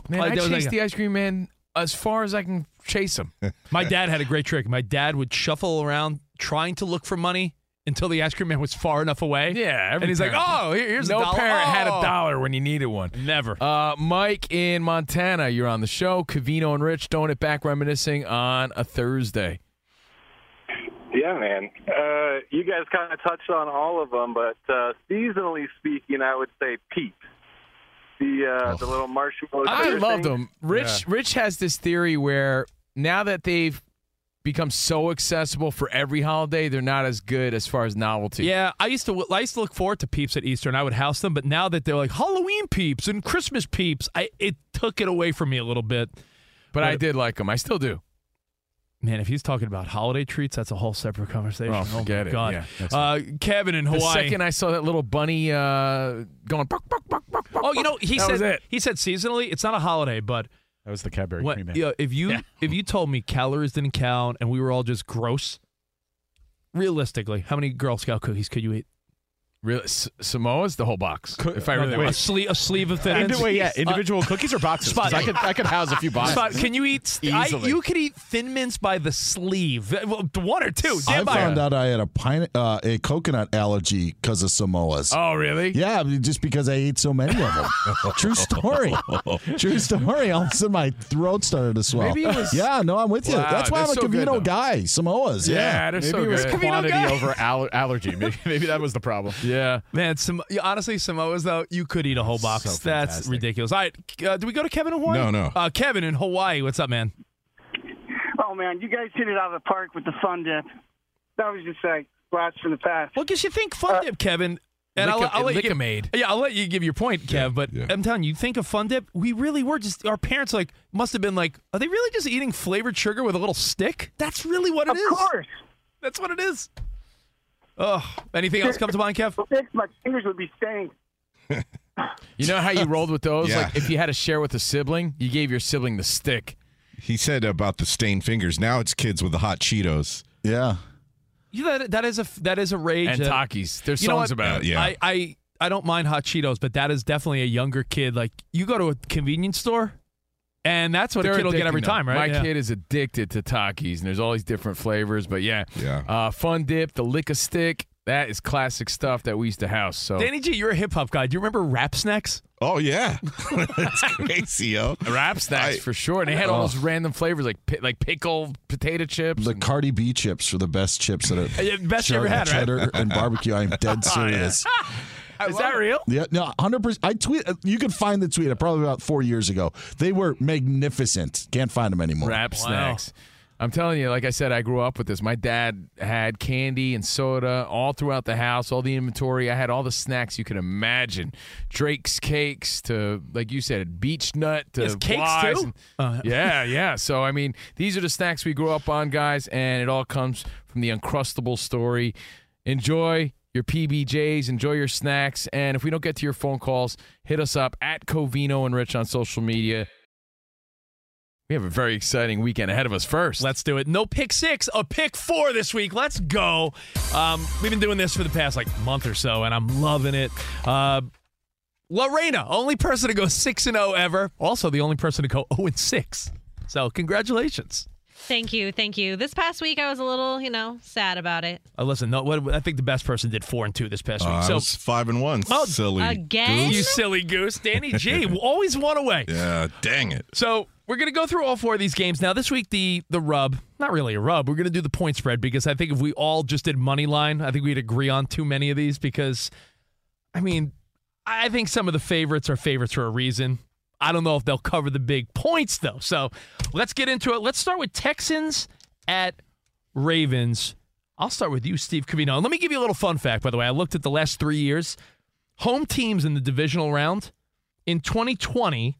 Cakey. Man, like, I there was chase like the ice cream man as far as I can chase him. [laughs] My dad had a great trick. My dad would shuffle around trying to look for money until the ice cream man was far enough away. Yeah, and he's like, "Oh, here's no a dollar." parent had a Oh. dollar when you needed one. Never. Uh, Mike in Montana, you're on the show. Covino and Rich throwing it back, reminiscing on a Thursday. Yeah, man. Uh, you guys kind of touched on all of them, but uh, seasonally speaking, I would say Peeps. The uh, the little marshmallow. I sugar love thing. them. Rich Rich has this theory where now that they've become so accessible for every holiday, they're not as good as far as novelty. Yeah, I used to I used to look forward to peeps at Easter, and I would house them. But now that they're like Halloween peeps and Christmas peeps, I it took it away from me a little bit. But I did like them. I still do. Man, if he's talking about holiday treats, that's a whole separate conversation. Oh, forget my it. God. Yeah, uh, Kevin in Hawaii. The second I saw that little bunny uh, going, buck, buck, buck, buck, oh, you know, he said he said seasonally. It's not a holiday, but That was the Cadbury what, cream. yeah, if you if you told me calories didn't count and we were all just gross, realistically, how many Girl Scout cookies could you eat? Real S- Samoa's the whole box. If I No, really a want. sleeve a sleeve of thin Indi- wait, yeah, Uh, individual cookies or boxes? 'Cause I could I could house a few boxes. Spot, can you eat? I, Easily. you could eat thin mints by the sleeve. Well, one or two. I Dan Meyer. found out I had a pine, uh, a coconut allergy because of Samoas. Oh, really? Yeah, I mean, just because I ate so many of them. [laughs] True story. True story. All of a sudden, my throat started to swell. Maybe it was- yeah, no, I'm with you. Wow, That's why I'm they're a so good, Covino though. guy. Samoas. Yeah. they're Maybe so it was good. quantity guy. over aller- allergy. Maybe, maybe that was the problem. [laughs] Yeah. Yeah, man, some yeah, honestly, Samoa's though you could eat a whole box. So That's ridiculous. All right, uh, do we go to Kevin in Hawaii? No, no. Uh, Kevin in Hawaii, what's up, man? Oh man, you guys hit it out of the park with the fun dip. That was just like blast from the past. Well, because you think fun dip, Kevin. And I'll, I'll let you give, Lik-M-Aid. yeah, I'll let you give your point, Kev. but I'm telling you, you think of fun dip. We really were just our parents like must have been like, are they really just eating flavored sugar with a little stick? That's really what it Of is. course. That's what it is. Oh, anything else come to mind, Kev? Fix my fingers would be stained. [laughs] You know how you rolled with those? Yeah. Like if you had to share with a sibling, you gave your sibling the stick. He said about the stained fingers. Now it's kids with the hot Cheetos. Yeah. Yeah, that, that is a that is a rage. And that- Takis. There's You know songs what? about it. Yeah. I, I I don't mind hot Cheetos, but that is definitely a younger kid. Like you go to a convenience store, and that's what They're a kid will get every time, right? My Yeah. kid is addicted to Takis, and there's all these different flavors. But yeah, Yeah. uh, Fun Dip, the Lick a Stick, that is classic stuff that we used to house. So Danny G, you're a hip hop guy. Do you remember Rap Snacks? Oh yeah, [laughs] that's crazy, yo. Rap snacks I- for sure. And they had all Oh. those random flavors like like pickle potato chips. The and- Cardi B chips are the best chips that are [laughs] Yeah, best you ever had, right? cheddar and barbecue. I'm dead [laughs] Oh, [laughs] serious. is that real? Yeah, no, hundred percent. I tweet. You can find the tweet. Probably about four years ago. They were magnificent. Can't find them anymore. Rap Wow. snacks. I'm telling you, like I said, I grew up with this. My dad had candy and soda all throughout the house, all the inventory. I had all the snacks you could imagine. Drake's cakes to, like you said, beach nut to Yes, cakes Wise too? and- Uh, yeah, yeah. So, I mean, these are the snacks we grew up on, guys, and it all comes from the Uncrustable story. Enjoy your PBJs, enjoy your snacks, and if we don't get to your phone calls, hit us up at Covino and Rich on social media. We have a very exciting weekend ahead of us first. Let's do it. No pick six, a pick four this week. Let's go. Um, we've been doing this for the past like month or so, and I'm loving it. Uh, Lorena, only person to go six and zero ever. Also, the only person to go zero and six. So, congratulations. Thank you, thank you. This past week, I was a little, you know, sad about it. Uh, listen, no, what, I think the best person did four and two this past Uh, week. I so, was five and one. Oh, silly again? you silly goose, Danny G, [laughs] always one away. Yeah, dang it. So we're gonna go through all four of these games now. This week, the the rub, not really a rub. We're gonna do the point spread because I think if we all just did money line, I think we'd agree on too many of these because, I mean, I think some of the favorites are favorites for a reason. I don't know if they'll cover the big points though. So let's get into it. Let's start with Texans at Ravens. I'll start with you, Steve Covino. And let me give you a little fun fact, by the way. I looked at the last three years. Home teams in the divisional round in 2020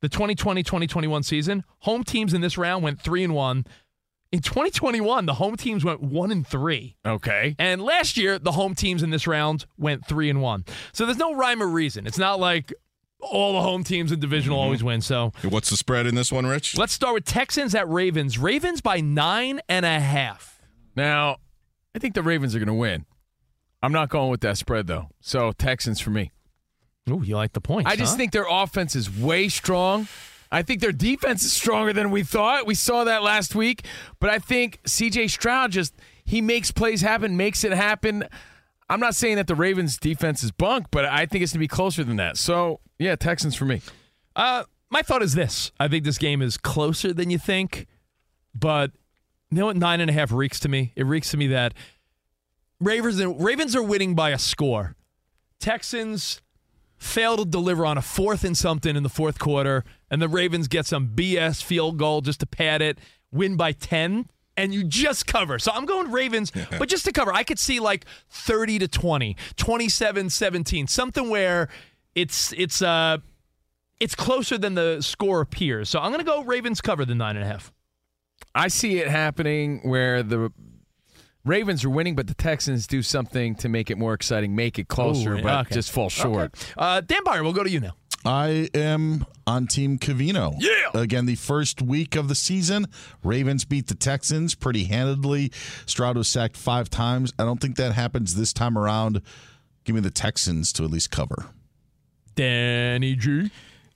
the 2020-2021 season, home teams in this round went 3 and 1. In 2021, the home teams went 1 and 3. Okay. And last year, the home teams in this round went 3 and 1. So there's no rhyme or reason. It's not like all the home teams in divisional mm-hmm. always win. So What's the spread in this one, Rich? let's start with Texans at Ravens. Ravens by nine and a half. Now, I think the Ravens are going to win. I'm not going with that spread though. So Texans for me. Ooh, you like the points? I just huh? think their offense is way strong. I think their defense is stronger than we thought. We saw that last week, but I think CJ Stroud just he makes plays happen, makes it happen. I'm not saying that the Ravens defense is bunk, but I think it's going to be closer than that. So, yeah, Texans for me. Uh, my thought is this: I think this game is closer than you think, but You know what nine and a half reeks to me? It reeks to me that Ravens Ravens are winning by a score. Texans fail to deliver on a fourth and something in the fourth quarter, and the Ravens get some BS field goal just to pad it, win by 10, and you just cover. So I'm going Ravens, [laughs] but just to cover. I could see like 30 to 20, 27 17, something where it's it's uh it's closer than the score appears. So I'm gonna go Ravens cover the nine and a half. I see it happening where the Ravens are winning, but the Texans do something to make it more exciting, make it closer, Ooh, but okay. just fall short. Uh, Dan Byer, we'll go to you now. I am on Team Covino. Yeah. Again, the first week of the season, Ravens beat the Texans pretty handedly. Stroud was sacked five times. I don't think that happens this time around. Give me the Texans to at least cover. Danny G.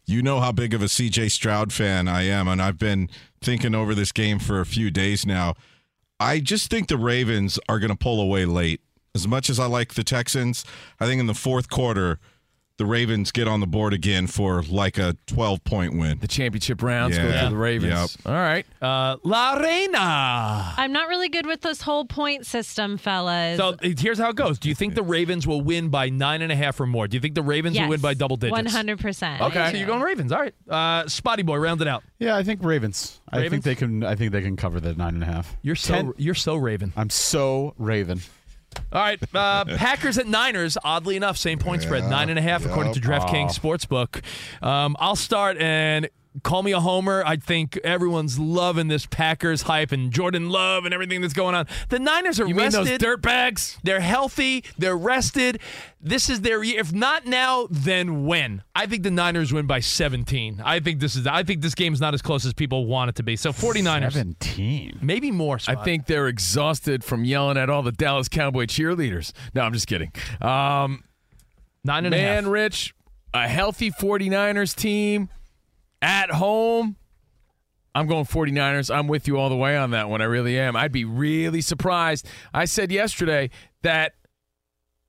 You know how big of a CJ Stroud fan I am, and I've been thinking over this game for a few days now. I just think the Ravens are going to pull away late. As much as I like the Texans, I think in the fourth quarter, the Ravens get on the board again for like a 12 point win. The championship rounds go to the Ravens. Yep. All right. Uh, La Reina. I'm not really good with this whole point system, fellas. So here's how it goes. Do you think the Ravens will win by nine and a half or more? Do you think the Ravens will win by double digits? 100%. Okay, so you're going Ravens. All right. Uh, Spotty boy, round it out. Yeah, I think Ravens. I think they can. I think they can cover the nine and a half. You're so Ten- you're so Raven. I'm so Raven. All right, uh, [laughs] Packers at Niners. Oddly enough, same point spread, nine and a half according to DraftKings Sportsbook. Um, I'll start and call me a homer. I think everyone's loving this Packers hype and Jordan Love and everything that's going on. The Niners are You mean rested. those dirtbags? They're healthy. They're rested. This is their year. If not now, then when? I think the Niners win by 17. I think this is. I think this game's not as close as people want it to be. So 49ers. 17. Maybe more. I think they're exhausted from yelling at all the Dallas Cowboy cheerleaders. No, I'm just kidding. Um, Nine and a half. man, Rich, a healthy 49ers team at home. I'm going 49ers. I'm with you all the way on that one. I really am. I'd be really surprised. I said yesterday that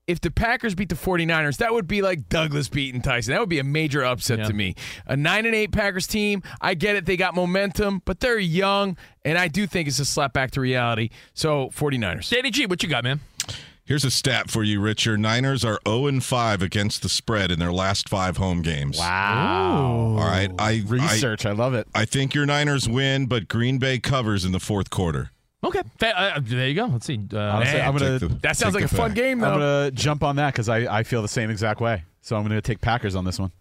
if the Packers beat the 49ers, that would be like Douglas beating Tyson. That would be a major upset Yeah. to me. A 9 and 8 Packers team, I get it. They got momentum, but they're young, and I do think it's a slap back to reality. So, 49ers. Danny G, what you got, man? Here's a stat for you, Richard. Niners are 0 and 5 against the spread in their last five home games. Wow. All right. I Research. I, love it. I think your Niners win, but Green Bay covers in the fourth quarter. Okay, Fa- uh, there you go. Let's see. Uh, Honestly, I'm gonna. The- That sounds like a fun fact. game, I'm gonna jump on that because I, I feel the same exact way. So I'm gonna take Packers on this one.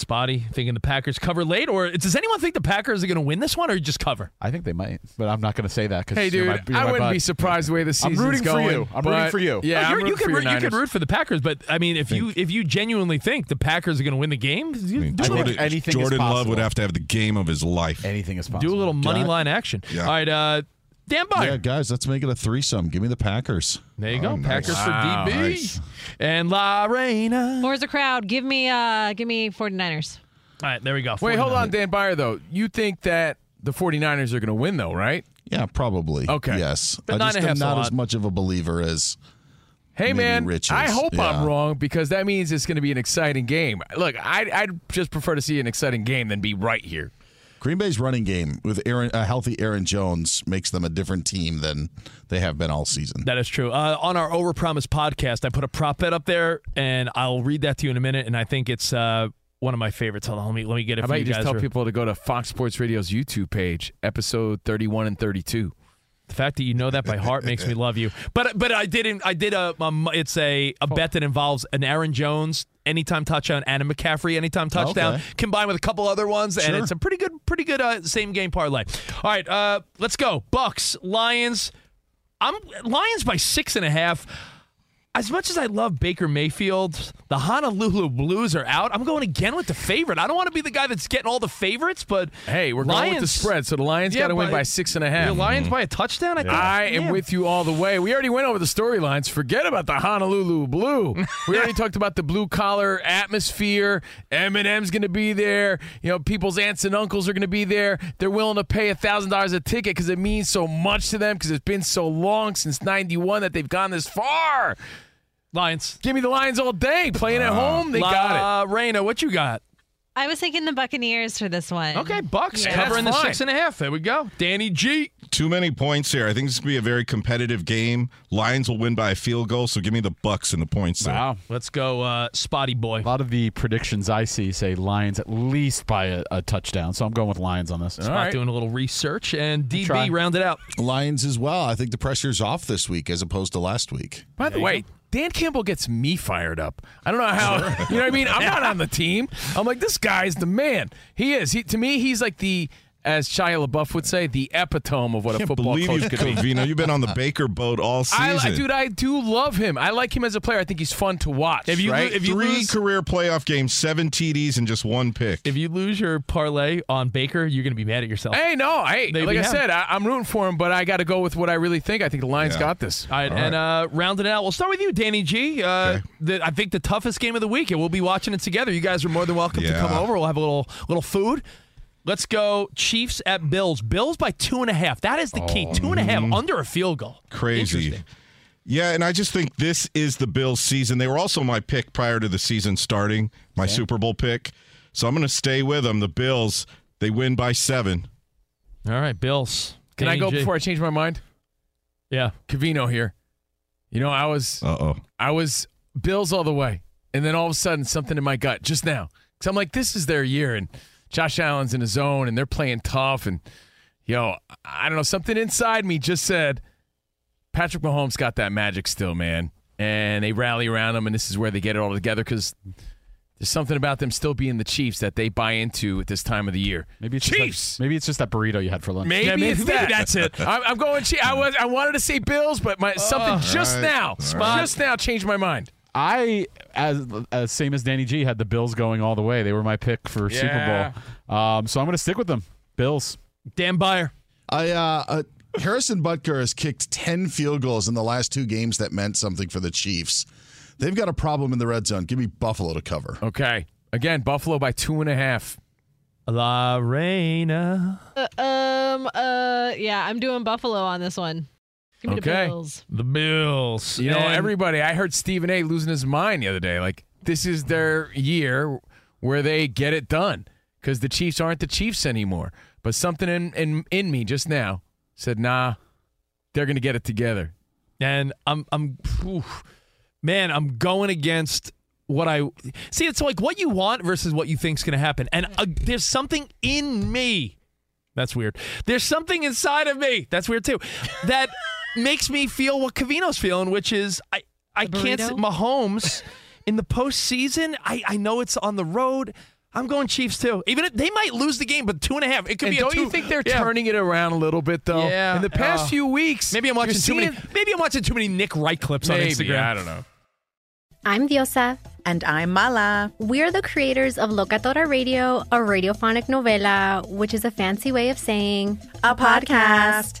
Spotty thinking the Packers cover late, or does anyone think the Packers are going to win this one, or just cover? I think they might, but I'm not gonna say that because Hey, dude, you're my, you're I wouldn't bud. be surprised the way the I'm rooting going. for you. I'm rooting for you. Yeah, Oh, you're- you rooting could root, you could Niners. root for the Packers, but I mean, if you if you genuinely think the Packers are going to win the game, you I mean, do, a Jordan, anything is Jordan Love would have to have the game of his life. Anything is possible. do a little money John? line action. Yeah. All right, uh, Dan Byer. Yeah, guys, let's make it a threesome. Give me the Packers. There you go, Oh, nice. Packers Wow, for DB nice. and La Reina. Forza crowd, give me uh give me 49ers. All right, there we go. Wait, hold on, Dan Byer, though. You think that the 49ers are going to win, though, right? Yeah, probably. Okay. Yes. But I just am not as much of a believer as Hey, man, Rich I hope Yeah. I'm wrong because that means it's going to be an exciting game. Look, I'd, I'd just prefer to see an exciting game than be right here. Green Bay's running game with Aaron, a healthy Aaron Jones makes them a different team than they have been all season. That is true. Uh, on our Overpromise podcast, I put a prop bet up there, and I'll read that to you in a minute. And I think it's uh, one of my favorites. Hold on, let me let me get it How about you you just tell real- people to go to Fox Sports Radio's YouTube page, episode 31 and 32. The fact that you know that by heart makes me love you. But but I didn't. I did a. Um, it's a a bet that involves an Aaron Jones anytime touchdown and a McCaffrey anytime touchdown Okay. combined with a couple other ones, and it's a pretty good pretty good uh, same game parlay. All right, uh, let's go. Bucks Lions. I'm Lions by six and a half. As much as I love Baker Mayfield, the Honolulu Blues are out. I'm going again with the favorite. I don't want to be the guy that's getting all the favorites, but Hey, we're going with the spread, so the Lions Yeah, got to win by six and a half. The Lions by a touchdown. I, think, I am yeah. with you all the way. We already went over the storylines. Forget about the Honolulu Blue. We already [laughs] talked about the blue collar atmosphere. Eminem's going to be there. You know, people's aunts and uncles are going to be there. They're willing to pay thousand dollars a ticket because it means so much to them because it's been so long since '91 that they've gone this far. Lions. Give me the Lions all day. Playing at home, they La got it. Reina, what you got? I was thinking the Buccaneers for this one. Okay, Bucks Yeah. covering the That's six and a half. There we go. Danny G. Too many points here. I think this is going to be a very competitive game. Lions will win by a field goal, so give me the Bucks and the points there. Wow. Let's go, uh, Spotty Boy. A lot of the predictions I see say Lions at least by a, a touchdown, so I'm going with Lions on this. Spot doing a little research and try. DB rounded out. Lions as well. I think the pressure's off this week as opposed to last week. By the way, Dan Campbell gets me fired up. I don't know how. You know what I mean? I'm not [laughs] on the team. I'm like, this guy's the man. He is. He to me, he's like the, as Shia LaBeouf would say, the epitome of what a Can't football believe coach you, could be. Covino. You've been on the Baker boat all [laughs] season. I- dude, I do love him. I like him as a player. I think he's fun to watch. If you- right? if you Three lose- career playoff games, seven TDs, and just one pick. If you lose your parlay on Baker, you're going to be mad at yourself. Hey, no, hey, They- like I have. said, I, I'm rooting for him, but I got to go with what I really think. I think the Lions Yeah. got this. All right, and uh, rounding it out, we'll start with you, Danny G. Uh, the, I think the toughest game of the week, and we'll be watching it together. You guys are more than welcome to come over. We'll have a little little food. Let's go Chiefs at Bills. Bills by two and a half. That is the key. Two and a half under a field goal. Crazy. Yeah, and I just think this is the Bills' season. They were also my pick prior to the season starting, my Super Bowl pick. So I'm going to stay with them. The Bills, they win by seven. All right, Bills. Can I go before I change my mind? Yeah. Covino here. You know, I was Uh oh. I was Bills all the way, and then all of a sudden something in my gut just now because I'm like, this is their year, and Josh Allen's in his zone, and they're playing tough, and yo, I don't know, something inside me just said, Patrick Mahomes got that magic still, man, and they rally around him, and this is where they get it all together because. There's something about them still being the Chiefs that they buy into at this time of the year. Maybe it's Chiefs. Just that, maybe it's just that burrito you had for lunch. Maybe, Yeah, maybe- it's maybe that's it. I'm, I'm going. Chi- I was. I wanted to say Bills, but my something oh, just right. now, All just now changed my mind. I, as, as same as Danny G, had the Bills going all the way. They were my pick for Yeah. Super Bowl. Um, so I'm going to stick with them. Bills. Dan Byer. I uh, uh, Harrison Butker has kicked ten field goals in the last two games that meant something for the Chiefs. They've got a problem in the red zone. Give me Buffalo to cover. Okay. Again, Buffalo by two and a half. La Reina. Uh, um. Uh. Yeah, I'm doing Buffalo on this one. Give me Okay. the Bills. The Bills. You know, everybody. I heard Stephen A. losing his mind the other day. Like this is their year where they get it done because the Chiefs aren't the Chiefs anymore. But something in in, in me just now said, "Nah, they're going to get it together." and I'm I'm man, I'm going against what I see. It's like what you want versus what you think's going to happen, and uh, there's something in me. That's weird. There's something inside of me. That's weird too. That makes me feel what Covino's feeling, which is I I can't burrito? sit Mahomes in the postseason. I I know it's on the road. I'm going Chiefs too. Even if they might lose the game, but two and a half. It could And be. a don't you two- think they're yeah. turning it around a little bit though? Yeah. In the past Uh, few weeks, Maybe I'm watching you're too many. Maybe I'm watching too many Nick Wright clips on Instagram. I don't know. I'm Diosa. And I'm Mala. We're the creators of Locatora Radio, a radiophonic novela, which is a fancy way of saying A podcast.